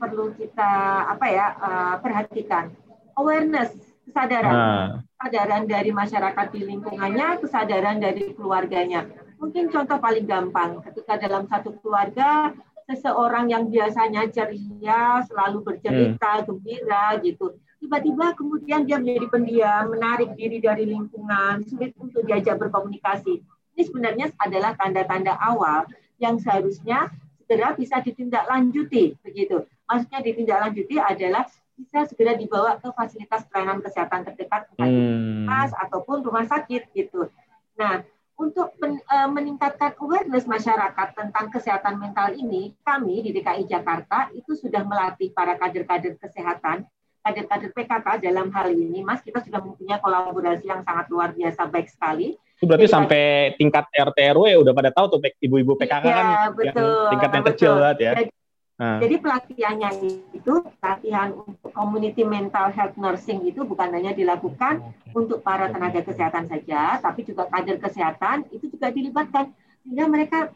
perlu kita apa ya uh, perhatikan. Awareness, kesadaran. Nah. Kesadaran dari masyarakat di lingkungannya, kesadaran dari keluarganya Mungkin contoh paling gampang, ketika dalam satu keluarga seseorang yang biasanya ceria, selalu bercerita, hmm. gembira gitu, tiba-tiba kemudian dia menjadi pendiam, menarik diri dari lingkungan, sulit untuk diajak berkomunikasi. Ini sebenarnya adalah tanda-tanda awal yang seharusnya segera bisa ditindaklanjuti, begitu. Maksudnya ditindaklanjuti adalah bisa segera dibawa ke fasilitas pelayanan kesehatan terdekat, entah hmm. ataupun rumah sakit gitu. Nah, untuk men, uh, meningkatkan awareness masyarakat tentang kesehatan mental ini, kami di DKI Jakarta itu sudah melatih para kader-kader kesehatan, kader-kader PKK dalam hal ini, Mas, kita sudah mempunyai kolaborasi yang sangat luar biasa baik sekali. Itu berarti Jadi, sampai tingkat RT RW udah pada tahu tuh ibu-ibu PKK iya, kan betul, yang tingkat yang betul. kecil banget ya. Jadi, Hmm. Jadi pelatihannya itu pelatihan untuk community mental health nursing itu bukan hanya dilakukan okay. untuk para tenaga kesehatan saja, tapi juga kader kesehatan itu juga dilibatkan sehingga mereka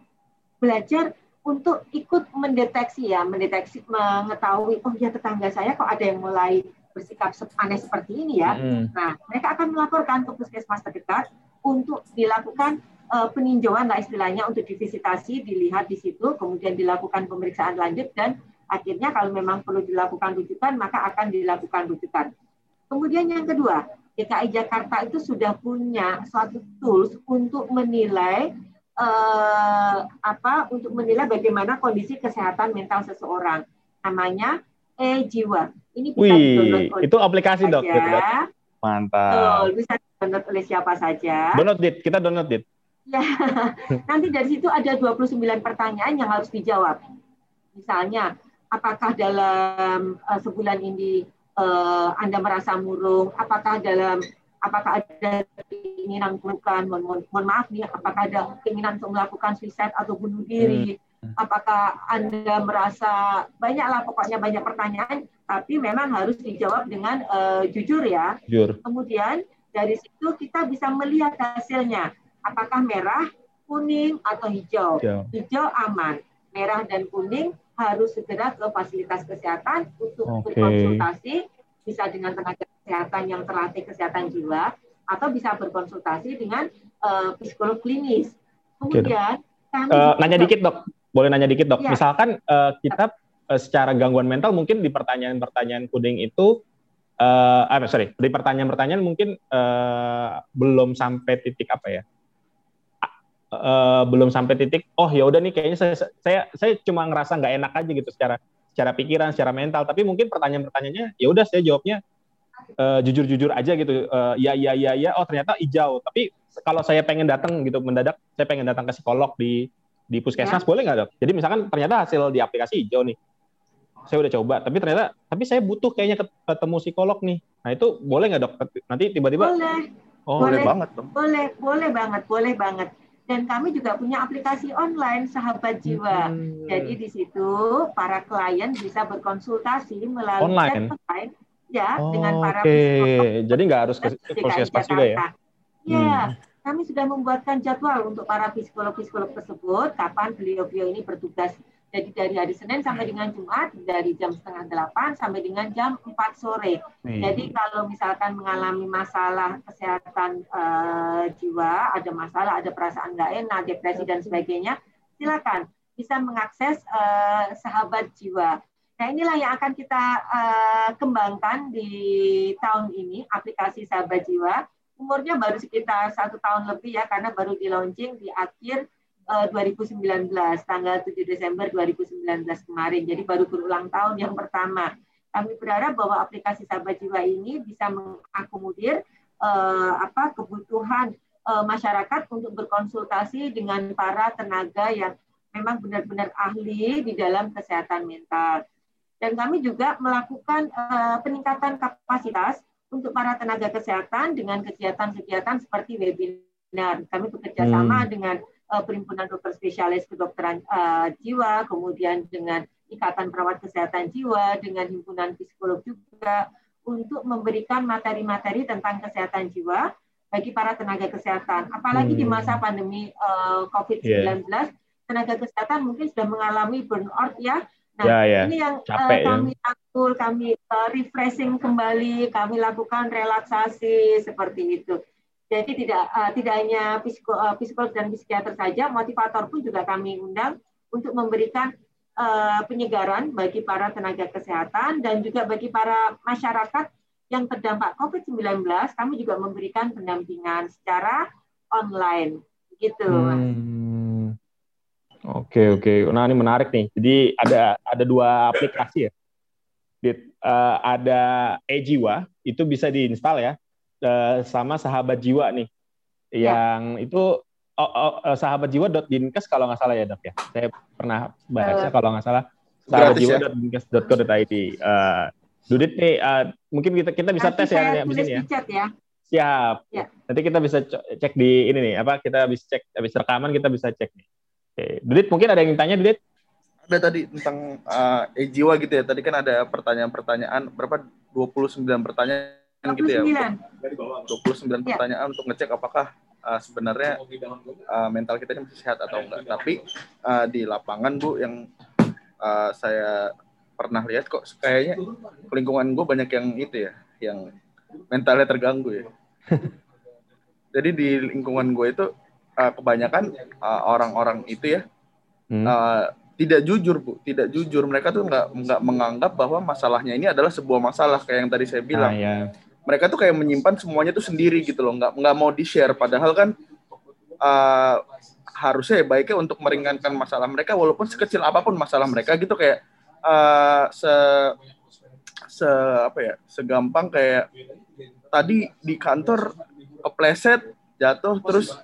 belajar untuk ikut mendeteksi ya, mendeteksi mengetahui oh ya tetangga saya kok ada yang mulai bersikap aneh seperti ini ya. Hmm. Nah, mereka akan melaporkan ke puskesmas terdekat untuk dilakukan uh, peninjauan lah istilahnya untuk divisitasi, dilihat di situ, kemudian dilakukan pemeriksaan lanjut dan akhirnya kalau memang perlu dilakukan rujukan maka akan dilakukan rujukan. Kemudian yang kedua, DKI Jakarta itu sudah punya suatu tools untuk menilai uh, apa untuk menilai bagaimana kondisi kesehatan mental seseorang. Namanya e-jiwa. Ini bisa Wih, itu aplikasi dok. Mantap. Betul, bisa download oleh siapa saja. Download dit, kita download dit. Ya, nanti dari situ ada 29 pertanyaan yang harus dijawab. Misalnya, apakah dalam uh, sebulan ini uh, Anda merasa murung? Apakah dalam apakah ada keinginan melakukan mohon, mohon, mohon maaf nih, apakah ada keinginan untuk melakukan suicide atau bunuh diri? Hmm. Apakah Anda merasa banyaklah pokoknya banyak pertanyaan, tapi memang harus dijawab dengan uh, jujur ya. Jujur. Kemudian dari situ kita bisa melihat hasilnya apakah merah, kuning, atau hijau. Hijau, hijau aman. Merah dan kuning harus segera ke fasilitas kesehatan untuk okay. berkonsultasi, bisa dengan tenaga kesehatan yang terlatih kesehatan jiwa, atau bisa berkonsultasi dengan uh, psikolog klinis. Kemudian, kami uh, nanya dikit dok, boleh nanya dikit dok. Ya. Misalkan uh, kita uh, secara gangguan mental mungkin di pertanyaan-pertanyaan kuning itu uh, sorry. Di pertanyaan-pertanyaan mungkin uh, belum sampai titik apa ya? Uh, belum sampai titik oh ya udah nih kayaknya saya saya saya cuma ngerasa nggak enak aja gitu secara secara pikiran secara mental. Tapi mungkin pertanyaan-pertanyaannya ya udah saya jawabnya uh, jujur-jujur aja gitu. Uh, ya ya ya ya. Oh ternyata hijau. Tapi kalau saya pengen datang gitu mendadak saya pengen datang ke psikolog di di puskesmas ya. boleh nggak dok? Jadi misalkan ternyata hasil di aplikasi hijau nih saya udah coba tapi ternyata tapi saya butuh kayaknya ketemu psikolog nih nah itu boleh nggak dok nanti tiba-tiba boleh oh boleh, boleh banget dong boleh boleh banget boleh banget dan kami juga punya aplikasi online sahabat jiwa. Hmm. Jadi di situ para klien bisa berkonsultasi melalui online, online ya oh, dengan para okay. Jadi nggak harus ke puskesmas juga ya? Ya, hmm. kami sudah membuatkan jadwal untuk para psikolog-psikolog tersebut kapan beliau-beliau ini bertugas jadi dari hari Senin sampai dengan Jumat dari jam setengah delapan sampai dengan jam 4 sore. Hmm. Jadi kalau misalkan mengalami masalah kesehatan uh, jiwa, ada masalah, ada perasaan nggak enak, depresi dan sebagainya, silakan bisa mengakses uh, sahabat jiwa. Nah inilah yang akan kita uh, kembangkan di tahun ini aplikasi sahabat jiwa. Umurnya baru sekitar satu tahun lebih ya karena baru di launching di akhir uh, 2019 tanggal 7 Desember 2019 kemarin. Jadi baru berulang tahun yang pertama. Kami berharap bahwa aplikasi sahabat jiwa ini bisa mengakomodir uh, apa kebutuhan uh, masyarakat untuk berkonsultasi dengan para tenaga yang memang benar-benar ahli di dalam kesehatan mental. Dan kami juga melakukan uh, peningkatan kapasitas untuk para tenaga kesehatan dengan kegiatan-kegiatan seperti webinar. Kami bekerja sama hmm. dengan uh, Perhimpunan Dokter Spesialis Kedokteran uh, Jiwa, kemudian dengan Ikatan Perawat Kesehatan Jiwa, dengan Himpunan Psikolog juga, untuk memberikan materi-materi tentang kesehatan jiwa bagi para tenaga kesehatan. Apalagi hmm. di masa pandemi uh, COVID-19, yeah tenaga kesehatan mungkin sudah mengalami burnout ya. Nah, ya, ya. ini yang Capek, uh, kami atur, kami uh, refreshing kembali, kami lakukan relaksasi seperti itu. Jadi tidak uh, tidak hanya psiko, uh, psikolog dan psikiater saja, motivator pun juga kami undang untuk memberikan uh, penyegaran bagi para tenaga kesehatan dan juga bagi para masyarakat yang terdampak COVID-19, kami juga memberikan pendampingan secara online. Gitu, hmm. Oke oke. Nah ini menarik nih. Jadi ada ada dua aplikasi ya. Uh, ada e-jiwa itu bisa diinstal ya. Uh, sama sahabat jiwa nih. Ya. Yang ya. itu oh, oh, uh, sahabat jiwa dinkes kalau nggak salah ya dok ya. Saya pernah baca uh, kalau nggak salah sahabat jiwa ya? dinkes.co.id. Uh, Dudit nih, uh, mungkin kita kita bisa Nanti tes ya di sini ya. ya. Siap. Ya. Nanti kita bisa cek di ini nih apa kita bisa cek habis rekaman kita bisa cek nih. Oke, Dudit mungkin ada yang tanya Dudit? Ada tadi tentang uh, eh jiwa gitu ya. Tadi kan ada pertanyaan-pertanyaan berapa 29 pertanyaan 29. Gitu ya. 29 ya. pertanyaan untuk ngecek apakah uh, sebenarnya uh, mental kita ini masih sehat atau enggak. Tapi uh, di lapangan Bu yang uh, saya pernah lihat kok kayaknya lingkungan gue banyak yang itu ya, yang mentalnya terganggu ya. Jadi di lingkungan gue itu uh, kebanyakan uh, orang-orang itu ya hmm. uh, tidak jujur bu, tidak jujur. Mereka tuh nggak nggak menganggap bahwa masalahnya ini adalah sebuah masalah kayak yang tadi saya bilang. Ah, yeah. Mereka tuh kayak menyimpan semuanya tuh sendiri gitu loh, nggak nggak mau di share. Padahal kan uh, harusnya ya baiknya untuk meringankan masalah mereka, walaupun sekecil apa pun masalah mereka gitu kayak uh, se se apa ya segampang kayak tadi di kantor kepleset jatuh terus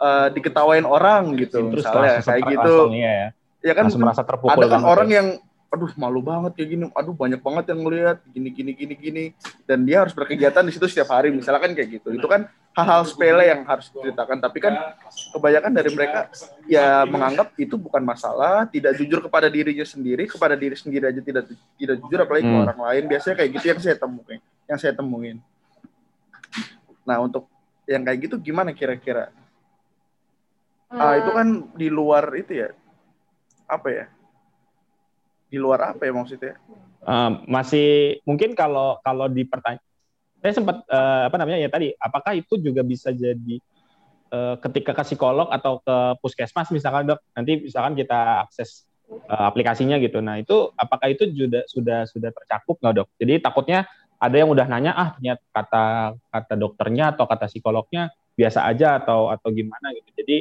uh, diketawain orang gitu terus misalnya kayak gitu ya, ya kan merasa terpukul ada kan orang ya. yang aduh malu banget kayak gini. Aduh banyak banget yang ngelihat gini gini gini gini. Dan dia harus berkegiatan di situ setiap hari. Misalkan kayak gitu. Itu kan hal-hal sepele yang harus diceritakan. Tapi kan kebanyakan dari mereka ya menganggap itu bukan masalah. Tidak jujur kepada dirinya sendiri. Kepada diri sendiri aja tidak tidak jujur. Apalagi hmm. ke orang lain. Biasanya kayak gitu yang saya temuin yang saya temuin. Nah untuk yang kayak gitu gimana kira-kira? Uh, ah, itu kan di luar itu ya. Apa ya? Di luar apa ya maksudnya? Uh, masih mungkin kalau kalau di pertanyaan saya sempat uh, apa namanya ya tadi apakah itu juga bisa jadi uh, ketika ke psikolog atau ke puskesmas misalkan dok? Nanti misalkan kita akses uh, aplikasinya gitu. Nah itu apakah itu juga sudah sudah tercakup nggak dok? Jadi takutnya ada yang udah nanya ah ternyata kata kata dokternya atau kata psikolognya biasa aja atau atau gimana? Gitu. Jadi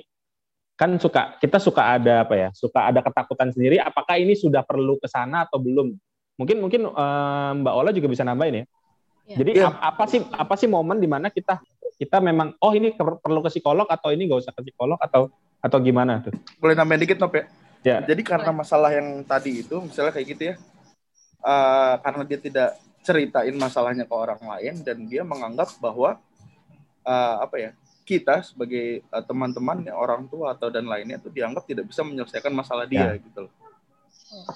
kan suka kita suka ada apa ya suka ada ketakutan sendiri apakah ini sudah perlu ke sana atau belum? Mungkin mungkin um, Mbak Ola juga bisa nambahin ya, ya. jadi ya. apa sih apa sih momen di mana kita kita memang oh ini perlu ke psikolog atau ini gak usah ke psikolog atau atau gimana tuh? Boleh nambahin dikit Nop ya? Ya. Jadi karena masalah yang tadi itu misalnya kayak gitu ya uh, karena dia tidak ceritain masalahnya ke orang lain dan dia menganggap bahwa uh, apa ya kita sebagai uh, teman-teman orang tua atau dan lainnya itu dianggap tidak bisa menyelesaikan masalah dia ya. gitu loh. Oh.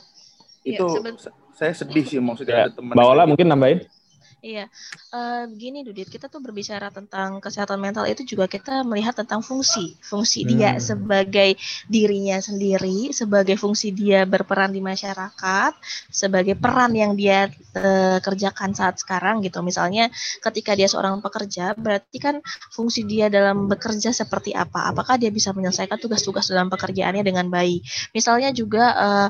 Itu ya, saya sedih sih maksudnya ya. ada teman. Bawalah gitu. mungkin nambahin. Iya, uh, gini Dudit, kita tuh berbicara tentang kesehatan mental itu juga kita melihat tentang fungsi, fungsi hmm. dia sebagai dirinya sendiri, sebagai fungsi dia berperan di masyarakat, sebagai peran yang dia uh, kerjakan saat sekarang gitu. Misalnya ketika dia seorang pekerja, berarti kan fungsi dia dalam bekerja seperti apa? Apakah dia bisa menyelesaikan tugas-tugas dalam pekerjaannya dengan baik? Misalnya juga uh,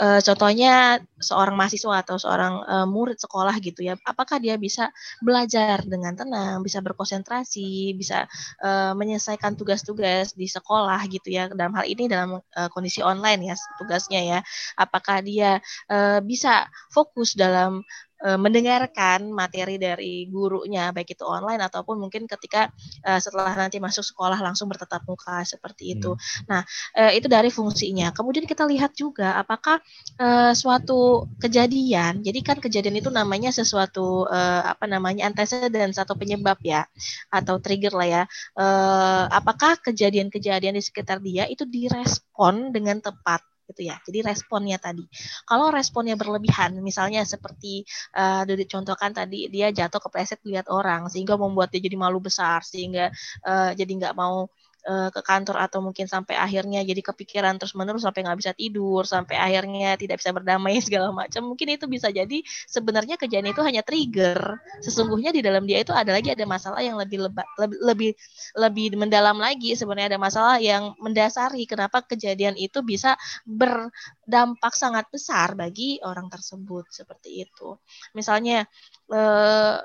uh, contohnya seorang mahasiswa atau seorang uh, murid sekolah gitu ya, apakah dia bisa belajar dengan tenang, bisa berkonsentrasi, bisa uh, menyelesaikan tugas-tugas di sekolah gitu ya. Dalam hal ini dalam uh, kondisi online ya tugasnya ya, apakah dia uh, bisa fokus dalam uh, mendengarkan materi dari gurunya baik itu online ataupun mungkin ketika uh, setelah nanti masuk sekolah langsung bertetap muka seperti itu. Hmm. Nah, uh, itu dari fungsinya. Kemudian kita lihat juga apakah uh, suatu kejadian, jadi kan kejadian itu namanya sesuatu uh, apa namanya antecedent atau penyebab ya atau trigger lah ya. Uh, apakah kejadian-kejadian di sekitar dia itu direspon dengan tepat gitu ya. Jadi responnya tadi. Kalau responnya berlebihan, misalnya seperti uh, contohkan tadi dia jatuh kepleset lihat orang sehingga membuat dia jadi malu besar sehingga uh, jadi nggak mau uh, ke kantor atau mungkin sampai akhirnya jadi kepikiran terus menerus sampai nggak bisa tidur sampai akhirnya tidak bisa berdamai segala macam mungkin itu bisa jadi sebenarnya kejadian itu hanya trigger. Sesungguhnya di dalam dia itu ada lagi ada masalah yang lebih leba, lebih lebih lebih mendalam lagi sebenarnya ada masalah yang mendasari kenapa kejadian itu bisa berdampak sangat besar bagi orang tersebut seperti itu. Misalnya eh,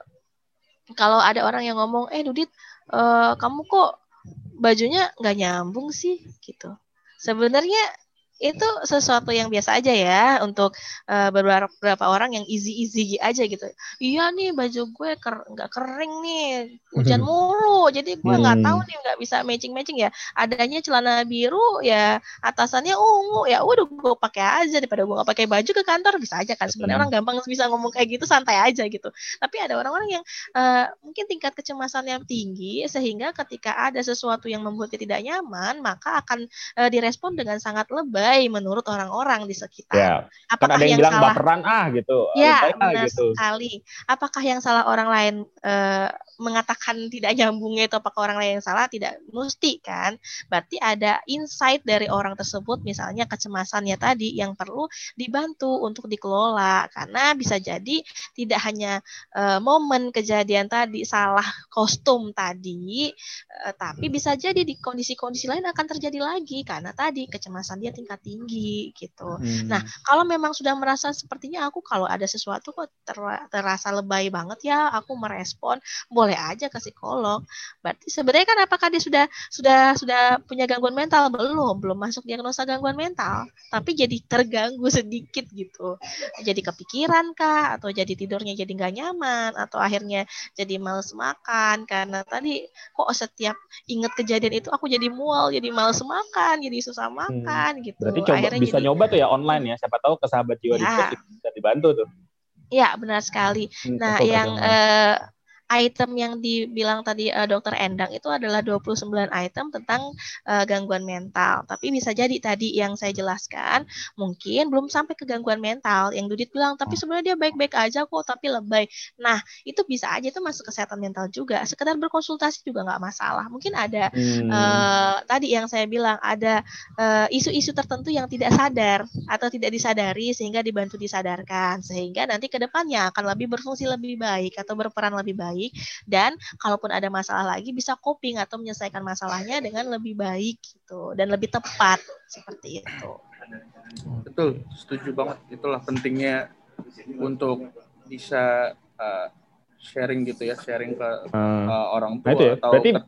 kalau ada orang yang ngomong eh Dudit eh, kamu kok bajunya nggak nyambung sih gitu. Sebenarnya itu sesuatu yang biasa aja ya untuk uh, beberapa, beberapa orang yang easy easy aja gitu. Iya nih baju gue ker nggak kering nih, hujan mulu, jadi gue nggak hmm. tahu nih nggak bisa matching matching ya. Adanya celana biru ya atasannya ungu ya, udah gue pakai aja daripada gue nggak pakai baju ke kantor bisa aja kan. Sebenarnya hmm. orang gampang bisa ngomong kayak gitu santai aja gitu. Tapi ada orang-orang yang uh, mungkin tingkat kecemasannya tinggi sehingga ketika ada sesuatu yang membuatnya tidak nyaman maka akan uh, direspon dengan sangat lebay lebay menurut orang-orang di sekitar. Ya. Apakah kan ada yang, yang bilang salah? baperan ah gitu. Ya, benar gitu. sekali. Apakah yang salah orang lain uh, mengatakan tidak nyambungnya itu apakah orang lain yang salah? Tidak mesti kan. Berarti ada insight dari orang tersebut misalnya kecemasannya tadi yang perlu dibantu untuk dikelola karena bisa jadi tidak hanya uh, momen kejadian tadi salah kostum tadi uh, tapi bisa jadi di kondisi-kondisi lain akan terjadi lagi karena tadi kecemasan dia tingkat tinggi gitu. Hmm. Nah, kalau memang sudah merasa sepertinya aku kalau ada sesuatu kok ter terasa lebay banget ya, aku merespon, boleh aja ke psikolog. Berarti sebenarnya kan apakah dia sudah sudah sudah punya gangguan mental belum? Belum masuk diagnosa gangguan mental, tapi jadi terganggu sedikit gitu. Jadi kepikiran kah atau jadi tidurnya jadi nggak nyaman atau akhirnya jadi males makan karena tadi kok setiap inget kejadian itu aku jadi mual, jadi males makan, jadi susah hmm. makan hmm. gitu. Berarti coba akhirnya bisa jadi, nyoba tuh ya online ya. Siapa tahu ke sahabat jiwa ya. bisa dibantu tuh. Iya, benar sekali. Hmm, nah, yang eh, item yang dibilang tadi uh, dokter Endang itu adalah 29 item tentang uh, gangguan mental. Tapi bisa jadi tadi yang saya jelaskan mungkin belum sampai ke gangguan mental yang Dudit bilang tapi sebenarnya dia baik-baik aja kok tapi lebay. Nah, itu bisa aja itu masuk kesehatan mental juga. Sekedar berkonsultasi juga nggak masalah. Mungkin ada hmm. uh, tadi yang saya bilang ada isu-isu uh, tertentu yang tidak sadar atau tidak disadari sehingga dibantu disadarkan sehingga nanti ke depannya akan lebih berfungsi lebih baik atau berperan lebih baik baik dan kalaupun ada masalah lagi bisa coping atau menyelesaikan masalahnya dengan lebih baik gitu dan lebih tepat seperti itu. Betul, setuju banget. Itulah pentingnya untuk bisa uh, sharing gitu ya, sharing ke uh, orang tua ya. atau Berarti, ke,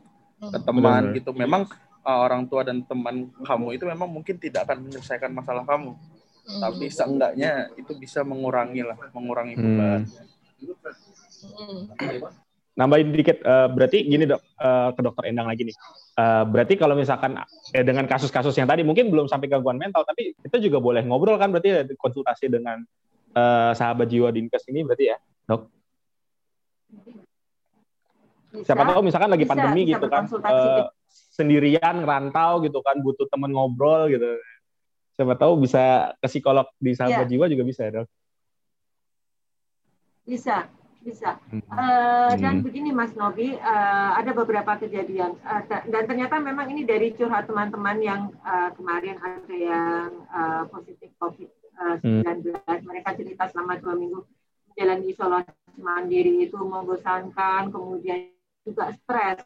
ke teman benar. gitu. Memang uh, orang tua dan teman kamu itu memang mungkin tidak akan menyelesaikan masalah kamu. Hmm. Tapi seenggaknya itu bisa mengurangi lah, mengurangi beban. Hmm nambahin dikit uh, berarti gini dok uh, ke dokter Endang lagi nih. Uh, berarti kalau misalkan eh, dengan kasus-kasus yang tadi mungkin belum sampai gangguan mental tapi kita juga boleh ngobrol kan berarti konsultasi dengan uh, sahabat jiwa dinkes ini berarti ya dok? Bisa, siapa tahu misalkan lagi bisa, pandemi bisa gitu kan uh, sendirian rantau gitu kan butuh temen ngobrol gitu. Siapa tahu bisa ke psikolog di sahabat ya. jiwa juga bisa ya dok? Bisa bisa. Uh, dan begini Mas Nobi, uh, ada beberapa kejadian uh, dan ternyata memang ini dari curhat teman-teman yang uh, kemarin ada yang uh, positif COVID-19. Uh, Mereka cerita selama dua minggu menjalani isolasi mandiri itu membosankan, kemudian juga stres.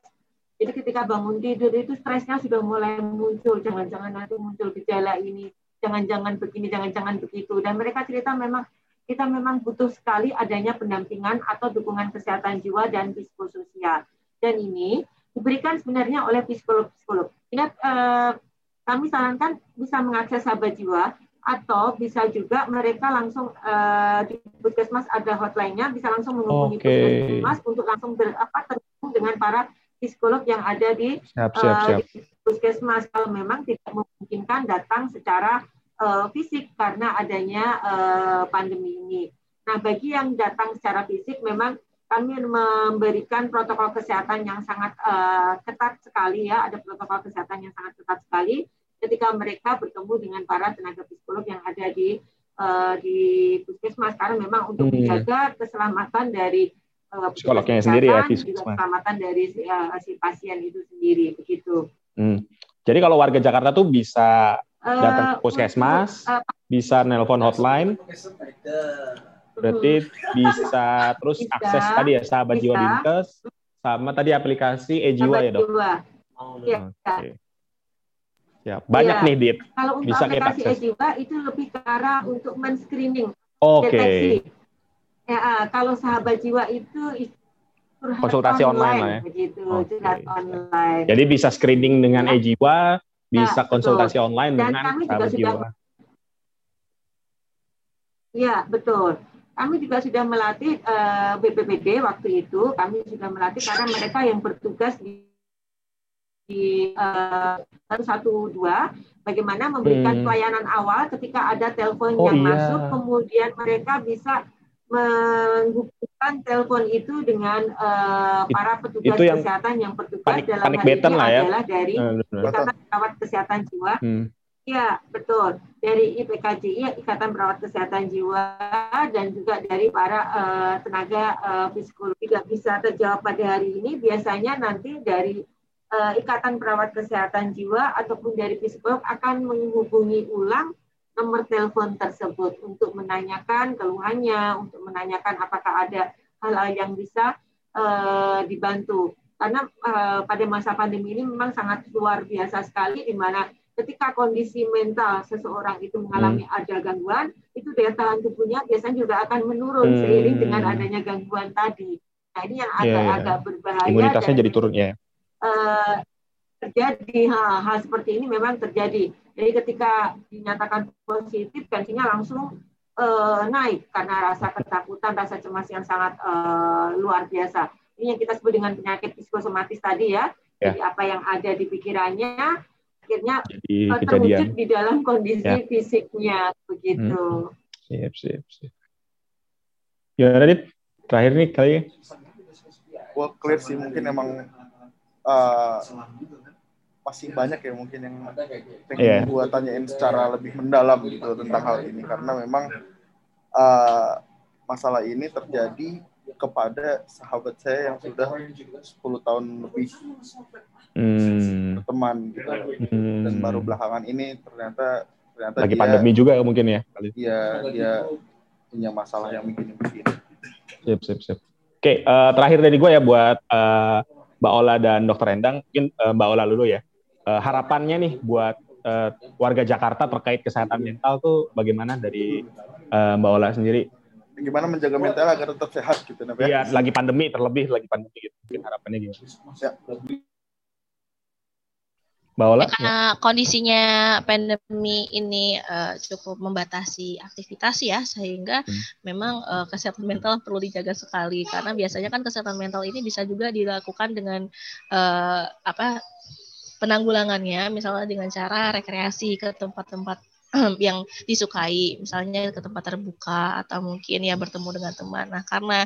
Jadi ketika bangun tidur itu stresnya sudah mulai muncul, jangan-jangan nanti muncul gejala ini, jangan-jangan begini, jangan-jangan begitu. Dan mereka cerita memang kita memang butuh sekali adanya pendampingan atau dukungan kesehatan jiwa dan psikososial. Dan ini diberikan sebenarnya oleh psikolog-psikolog. Ingat, eh, kami sarankan bisa mengakses sahabat jiwa atau bisa juga mereka langsung eh, di puskesmas ada hotline-nya bisa langsung menghubungi okay. puskesmas untuk langsung ber, apa, terhubung dengan para psikolog yang ada di, siap, siap, eh, siap. di puskesmas kalau memang tidak memungkinkan datang secara uh, fisik karena adanya uh, pandemi ini. Nah, bagi yang datang secara fisik memang kami memberikan protokol kesehatan yang sangat uh, ketat sekali ya, ada protokol kesehatan yang sangat ketat sekali ketika mereka bertemu dengan para tenaga psikolog yang ada di uh, di puskesmas karena memang untuk hmm. menjaga keselamatan dari uh, psikolognya sendiri ya, juga keselamatan dari uh, si pasien itu sendiri begitu. Hmm. Jadi kalau warga Jakarta tuh bisa datang ke eh, puskesmas, uh, bisa nelpon hotline, berarti bisa terus bisa, akses tadi ya sahabat bisa. jiwa dinkes, sama tadi aplikasi e-jiwa ya dok. Oh, ya. Okay. Ya, banyak ya. nih Dit. Kalau untuk bisa aplikasi e-jiwa itu lebih ke arah untuk men-screening Oke. Okay. Ya, uh, kalau sahabat jiwa itu konsultasi online, online lah ya. Begitu, okay. online. Jadi bisa screening dengan ya. e-jiwa, bisa nah, konsultasi betul. online Dan dengan kami juga sudah, jiwa. Ya, betul. Kami juga sudah melatih uh, eh, BPBD waktu itu, kami sudah melatih karena mereka yang bertugas di di uh, satu dua bagaimana memberikan hmm. pelayanan awal ketika ada telepon oh, yang iya. masuk kemudian mereka bisa menghubungkan telepon itu dengan uh, para petugas itu yang kesehatan yang bertugas panik, dalam panik hal ini lah ya. adalah dari uh, Ikatan Perawat Kesehatan Jiwa. Hmm. Ya, betul. Dari IPKJI, Ikatan Perawat Kesehatan Jiwa, dan juga dari para uh, tenaga uh, psikolog. Tidak bisa terjawab pada hari ini, biasanya nanti dari uh, Ikatan Perawat Kesehatan Jiwa ataupun dari psikolog akan menghubungi ulang nomor telepon tersebut untuk menanyakan keluhannya, untuk menanyakan apakah ada hal-hal yang bisa uh, dibantu. Karena uh, pada masa pandemi ini memang sangat luar biasa sekali di mana ketika kondisi mental seseorang itu mengalami hmm. ada gangguan, itu daya tahan tubuhnya biasanya juga akan menurun hmm. seiring dengan adanya gangguan tadi. Nah ini yang agak-agak yeah, yeah. berbahaya. Imunitasnya dan, jadi turun ya. Uh, terjadi hal-hal seperti ini memang terjadi. Jadi ketika dinyatakan positif, tensinya langsung uh, naik karena rasa ketakutan, rasa cemas yang sangat uh, luar biasa. Ini yang kita sebut dengan penyakit psikosomatis tadi ya. ya. Jadi apa yang ada di pikirannya akhirnya Jadi, uh, terwujud di dalam kondisi ya. fisiknya begitu. Hmm. Siap, siap, siap. Ya, Radit, terakhir nih kali. Gue clear sih mungkin emang uh, masih banyak ya mungkin yang pengen yeah. gue tanyain secara lebih mendalam gitu tentang hal ini karena memang uh, masalah ini terjadi kepada sahabat saya yang sudah 10 tahun lebih hmm. teman gitu hmm. dan baru belakangan ini ternyata ternyata lagi dia, pandemi juga mungkin ya kali dia dia punya masalah yang begini-begini. Sip, sip, sip. Oke, uh, terakhir dari gue ya buat uh, Mbak Ola dan Dokter Endang, mungkin uh, Mbak Ola dulu ya uh, harapannya nih buat uh, warga Jakarta terkait kesehatan mental tuh bagaimana dari uh, Mbak Ola sendiri? Gimana menjaga mental agar tetap sehat gitu, Nabi? Iya, lagi pandemi terlebih lagi pandemi gitu. Mungkin harapannya gimana? Ya. Mbak Ola, ya, karena ya. kondisinya pandemi ini uh, cukup membatasi aktivitas ya, sehingga hmm. memang uh, kesehatan mental perlu dijaga sekali. Karena biasanya kan kesehatan mental ini bisa juga dilakukan dengan uh, apa penanggulangannya misalnya dengan cara rekreasi ke tempat-tempat yang disukai, misalnya ke tempat terbuka atau mungkin ya bertemu dengan teman. Nah, karena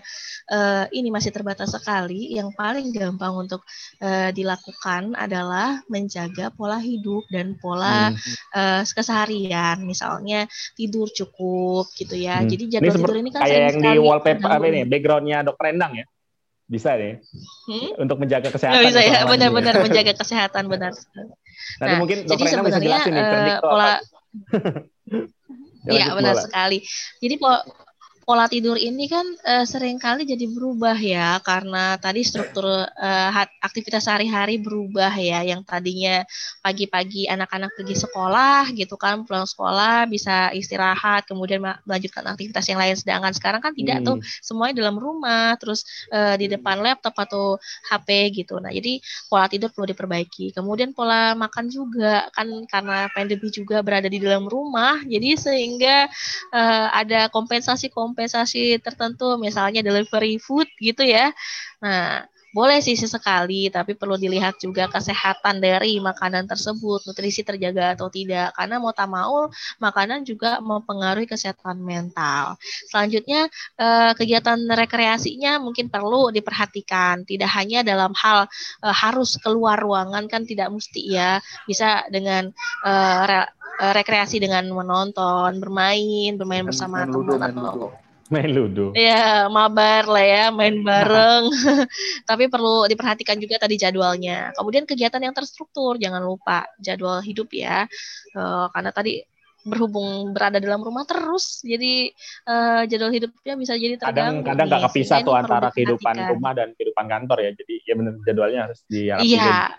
uh, ini masih terbatas sekali, yang paling gampang untuk uh, dilakukan adalah menjaga pola hidup dan pola hmm. uh, keseharian, misalnya tidur cukup gitu ya. Hmm. Jadi jadwal ini tidur ini kan kayak yang di wallpaper apa ini, backgroundnya dokter Endang ya? Bisa nih hmm? untuk menjaga kesehatan. Nggak bisa ya, benar-benar menjaga kesehatan benar. Nanti nah, mungkin dokter Endang bisa jelasin nih, uh, pola Iya benar sekali. Jadi pola tidur ini kan uh, sering kali jadi berubah ya karena tadi struktur uh, aktivitas sehari-hari berubah ya. Yang tadinya pagi-pagi anak-anak pergi sekolah gitu kan pulang sekolah bisa istirahat kemudian melanjutkan aktivitas yang lain. Sedangkan sekarang kan tidak hmm. tuh semuanya dalam rumah terus uh, di depan laptop atau HP gitu. Nah jadi pola tidur perlu diperbaiki. Kemudian pola makan juga kan karena pandemi juga berada di dalam rumah jadi sehingga uh, ada kompensasi kompensasi kompensasi tertentu, misalnya delivery food gitu ya. Nah, boleh sih sesekali, tapi perlu dilihat juga kesehatan dari makanan tersebut, nutrisi terjaga atau tidak. Karena mau tak mau, makanan juga mempengaruhi kesehatan mental. Selanjutnya, eh, kegiatan rekreasinya mungkin perlu diperhatikan. Tidak hanya dalam hal eh, harus keluar ruangan, kan tidak mesti ya. Bisa dengan eh, rekreasi dengan menonton, bermain, bermain bersama teman atau main ludo. Ya, mabar lah ya, main bareng. Tapi perlu diperhatikan juga tadi jadwalnya. Kemudian kegiatan yang terstruktur, jangan lupa jadwal hidup ya. Uh, karena tadi berhubung berada dalam rumah terus, jadi uh, jadwal hidupnya bisa jadi terganggu. Kadang-kadang nggak kepisah tuh antara kehidupan rumah dan kehidupan kantor ya. Jadi ya benar jadwalnya harus di Iya.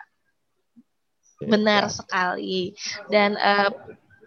Benar sekali. Dan uh,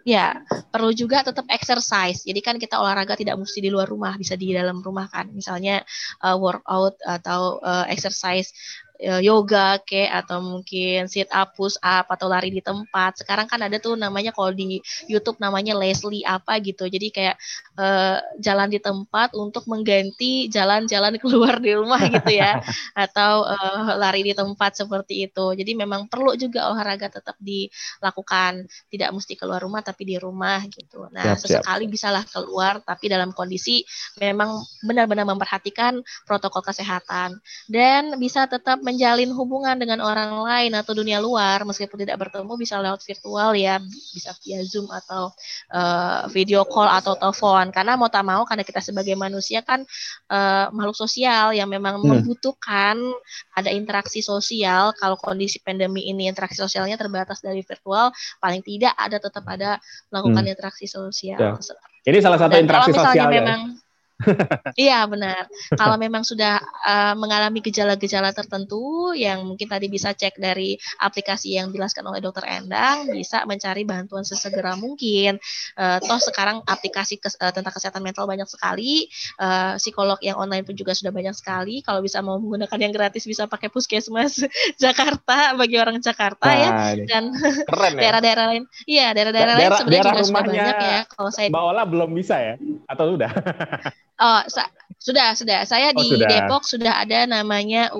Ya, perlu juga tetap exercise. Jadi kan kita olahraga tidak mesti di luar rumah, bisa di dalam rumah kan. Misalnya uh, workout atau uh, exercise yoga ke atau mungkin sit up, push up atau lari di tempat. Sekarang kan ada tuh namanya kalau di YouTube namanya Leslie apa gitu. Jadi kayak uh, jalan di tempat untuk mengganti jalan-jalan keluar di rumah gitu ya. atau uh, lari di tempat seperti itu. Jadi memang perlu juga olahraga tetap dilakukan. Tidak mesti keluar rumah tapi di rumah gitu. Nah, siap, sesekali siap. bisalah keluar tapi dalam kondisi memang benar-benar memperhatikan protokol kesehatan dan bisa tetap menjalin hubungan dengan orang lain atau dunia luar meskipun tidak bertemu bisa lewat virtual ya, bisa via Zoom atau uh, video call atau telepon. Karena mau tak mau karena kita sebagai manusia kan uh, makhluk sosial yang memang hmm. membutuhkan ada interaksi sosial. Kalau kondisi pandemi ini interaksi sosialnya terbatas dari virtual, paling tidak ada tetap ada melakukan hmm. interaksi sosial. Ya. Ini salah satu Dan interaksi sosial ya. Iya benar. Kalau memang sudah uh, mengalami gejala-gejala tertentu yang mungkin tadi bisa cek dari aplikasi yang dijelaskan oleh Dokter Endang, bisa mencari bantuan sesegera mungkin. Uh, toh sekarang aplikasi kes, uh, tentang kesehatan mental banyak sekali, uh, psikolog yang online pun juga sudah banyak sekali. Kalau bisa mau menggunakan yang gratis bisa pakai Puskesmas Jakarta bagi orang Jakarta ya. nah, ya dan daerah-daerah lain. Iya daerah-daerah lain sebenarnya juga sudah banyak ya. Kalau saya Mbak Ola belum bisa ya atau sudah? Oh, sudah, sudah. Saya oh, di sudah. Depok sudah ada namanya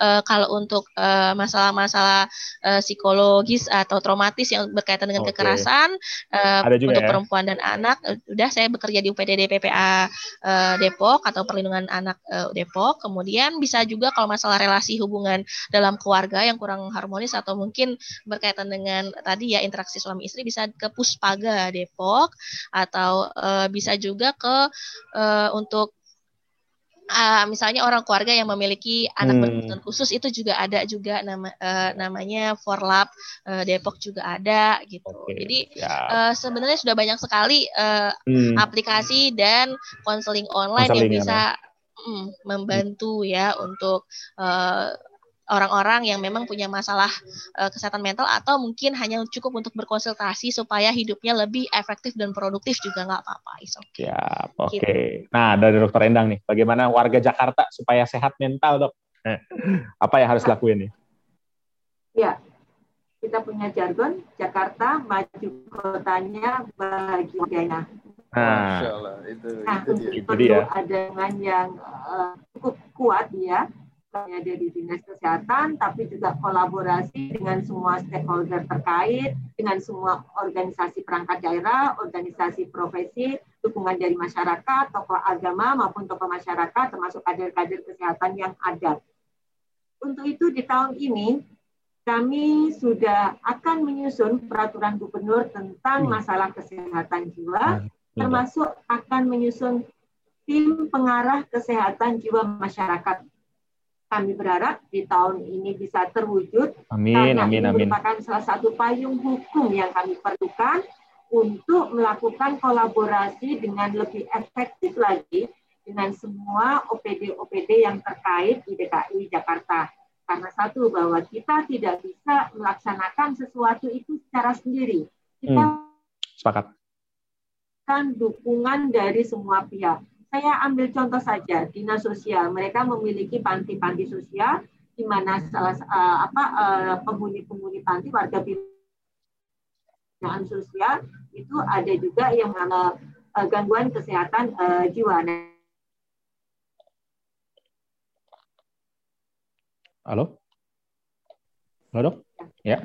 uh, kalau untuk uh, masalah-masalah uh, psikologis atau traumatis yang berkaitan dengan okay. kekerasan uh, untuk ya? perempuan dan anak, sudah saya bekerja di UPDD PPA uh, Depok atau perlindungan anak uh, Depok. Kemudian bisa juga kalau masalah relasi hubungan dalam keluarga yang kurang harmonis atau mungkin berkaitan dengan tadi ya interaksi suami istri bisa ke Puspaga Depok atau uh, bisa juga ke uh, untuk uh, misalnya orang keluarga yang memiliki anak hmm. berkebutuhan khusus itu juga ada juga nama uh, namanya Forlap uh, Depok juga ada gitu. Okay. Jadi uh, sebenarnya sudah banyak sekali uh, hmm. aplikasi dan konseling online yang bisa mm, membantu ya untuk uh, orang-orang yang memang punya masalah uh, kesehatan mental atau mungkin hanya cukup untuk berkonsultasi supaya hidupnya lebih efektif dan produktif juga nggak apa-apa. Okay. Siap, oke. Okay. Gitu. Nah dari dokter Endang nih, bagaimana warga Jakarta supaya sehat mental dok? Eh, apa yang harus lakuin nih? Ya, kita punya jargon Jakarta maju kotanya bagi warganya. Nah, itu, nah itu, itu, itu dia. ada yang uh, cukup kuat ya hanya dari dinas kesehatan, tapi juga kolaborasi dengan semua stakeholder terkait, dengan semua organisasi perangkat daerah, organisasi profesi, dukungan dari masyarakat, tokoh agama maupun tokoh masyarakat, termasuk kader-kader kesehatan yang ada. Untuk itu di tahun ini kami sudah akan menyusun peraturan gubernur tentang hmm. masalah kesehatan jiwa, nah, termasuk akan menyusun tim pengarah kesehatan jiwa masyarakat kami berharap di tahun ini bisa terwujud amin, karena amin, ini merupakan amin. salah satu payung hukum yang kami perlukan untuk melakukan kolaborasi dengan lebih efektif lagi dengan semua OPD-OPD yang terkait di DKI Jakarta. Karena satu, bahwa kita tidak bisa melaksanakan sesuatu itu secara sendiri. Kita hmm, sepakat. kan dukungan dari semua pihak saya ambil contoh saja dinas sosial mereka memiliki panti-panti sosial di mana salah uh, apa uh, penghuni-penghuni panti warga binaan sosial itu ada juga yang uh, gangguan kesehatan uh, jiwa. Halo, halo dok, ya.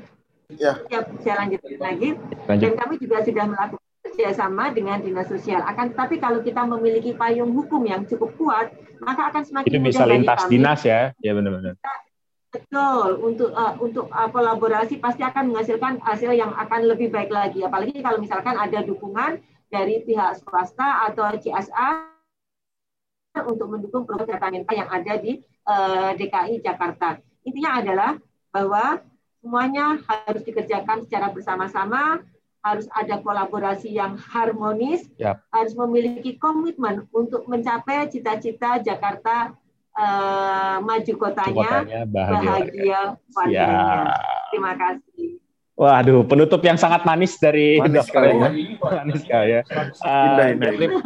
Ya. Saya lanjutkan lagi. Lanjut. Dan kami juga sudah melakukan kerjasama dengan dinas sosial. Akan tetapi kalau kita memiliki payung hukum yang cukup kuat, maka akan semakin itu bisa lintas dinas ya, ya benar-benar. Betul, untuk uh, untuk uh, kolaborasi pasti akan menghasilkan hasil yang akan lebih baik lagi. Apalagi kalau misalkan ada dukungan dari pihak swasta atau CSA untuk mendukung program data yang ada di uh, DKI Jakarta. Intinya adalah bahwa semuanya harus dikerjakan secara bersama-sama harus ada kolaborasi yang harmonis, yep. harus memiliki komitmen untuk mencapai cita-cita Jakarta uh, maju kotanya, kotanya bahagia, bahagia warganya. Terima kasih. Waduh, penutup yang sangat manis dari manis dokter ya. Manis sekali ya. Uh, terima,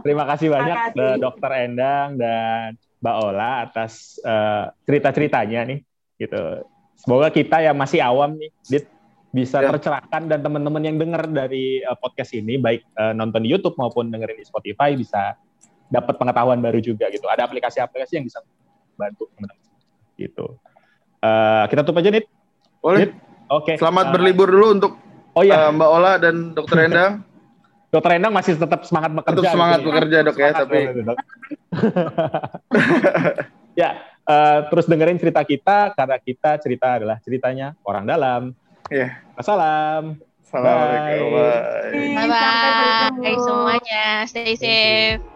terima kasih banyak terima kasih. dokter Endang dan Mbak Ola atas uh, cerita-ceritanya nih gitu. Semoga kita yang masih awam nih, Dit, bisa ya. tercerahkan dan teman-teman yang dengar dari uh, podcast ini baik uh, nonton di YouTube maupun dengerin di Spotify bisa dapat pengetahuan baru juga gitu. Ada aplikasi-aplikasi yang bisa bantu teman-teman gitu. Uh, kita tutup aja nih. Boleh. Oke. Okay. Selamat uh, berlibur dulu untuk oh, iya. uh, Mbak Ola dan Dokter Endang. Dokter Endang masih tetap semangat bekerja. Tetap semangat gitu. bekerja dok ya, tapi. Dok. ya, uh, terus dengerin cerita kita karena kita cerita adalah ceritanya orang dalam. Iya. Assalam. Assalamualaikum. Bye. Bye. Bye. Bye semuanya. Stay safe.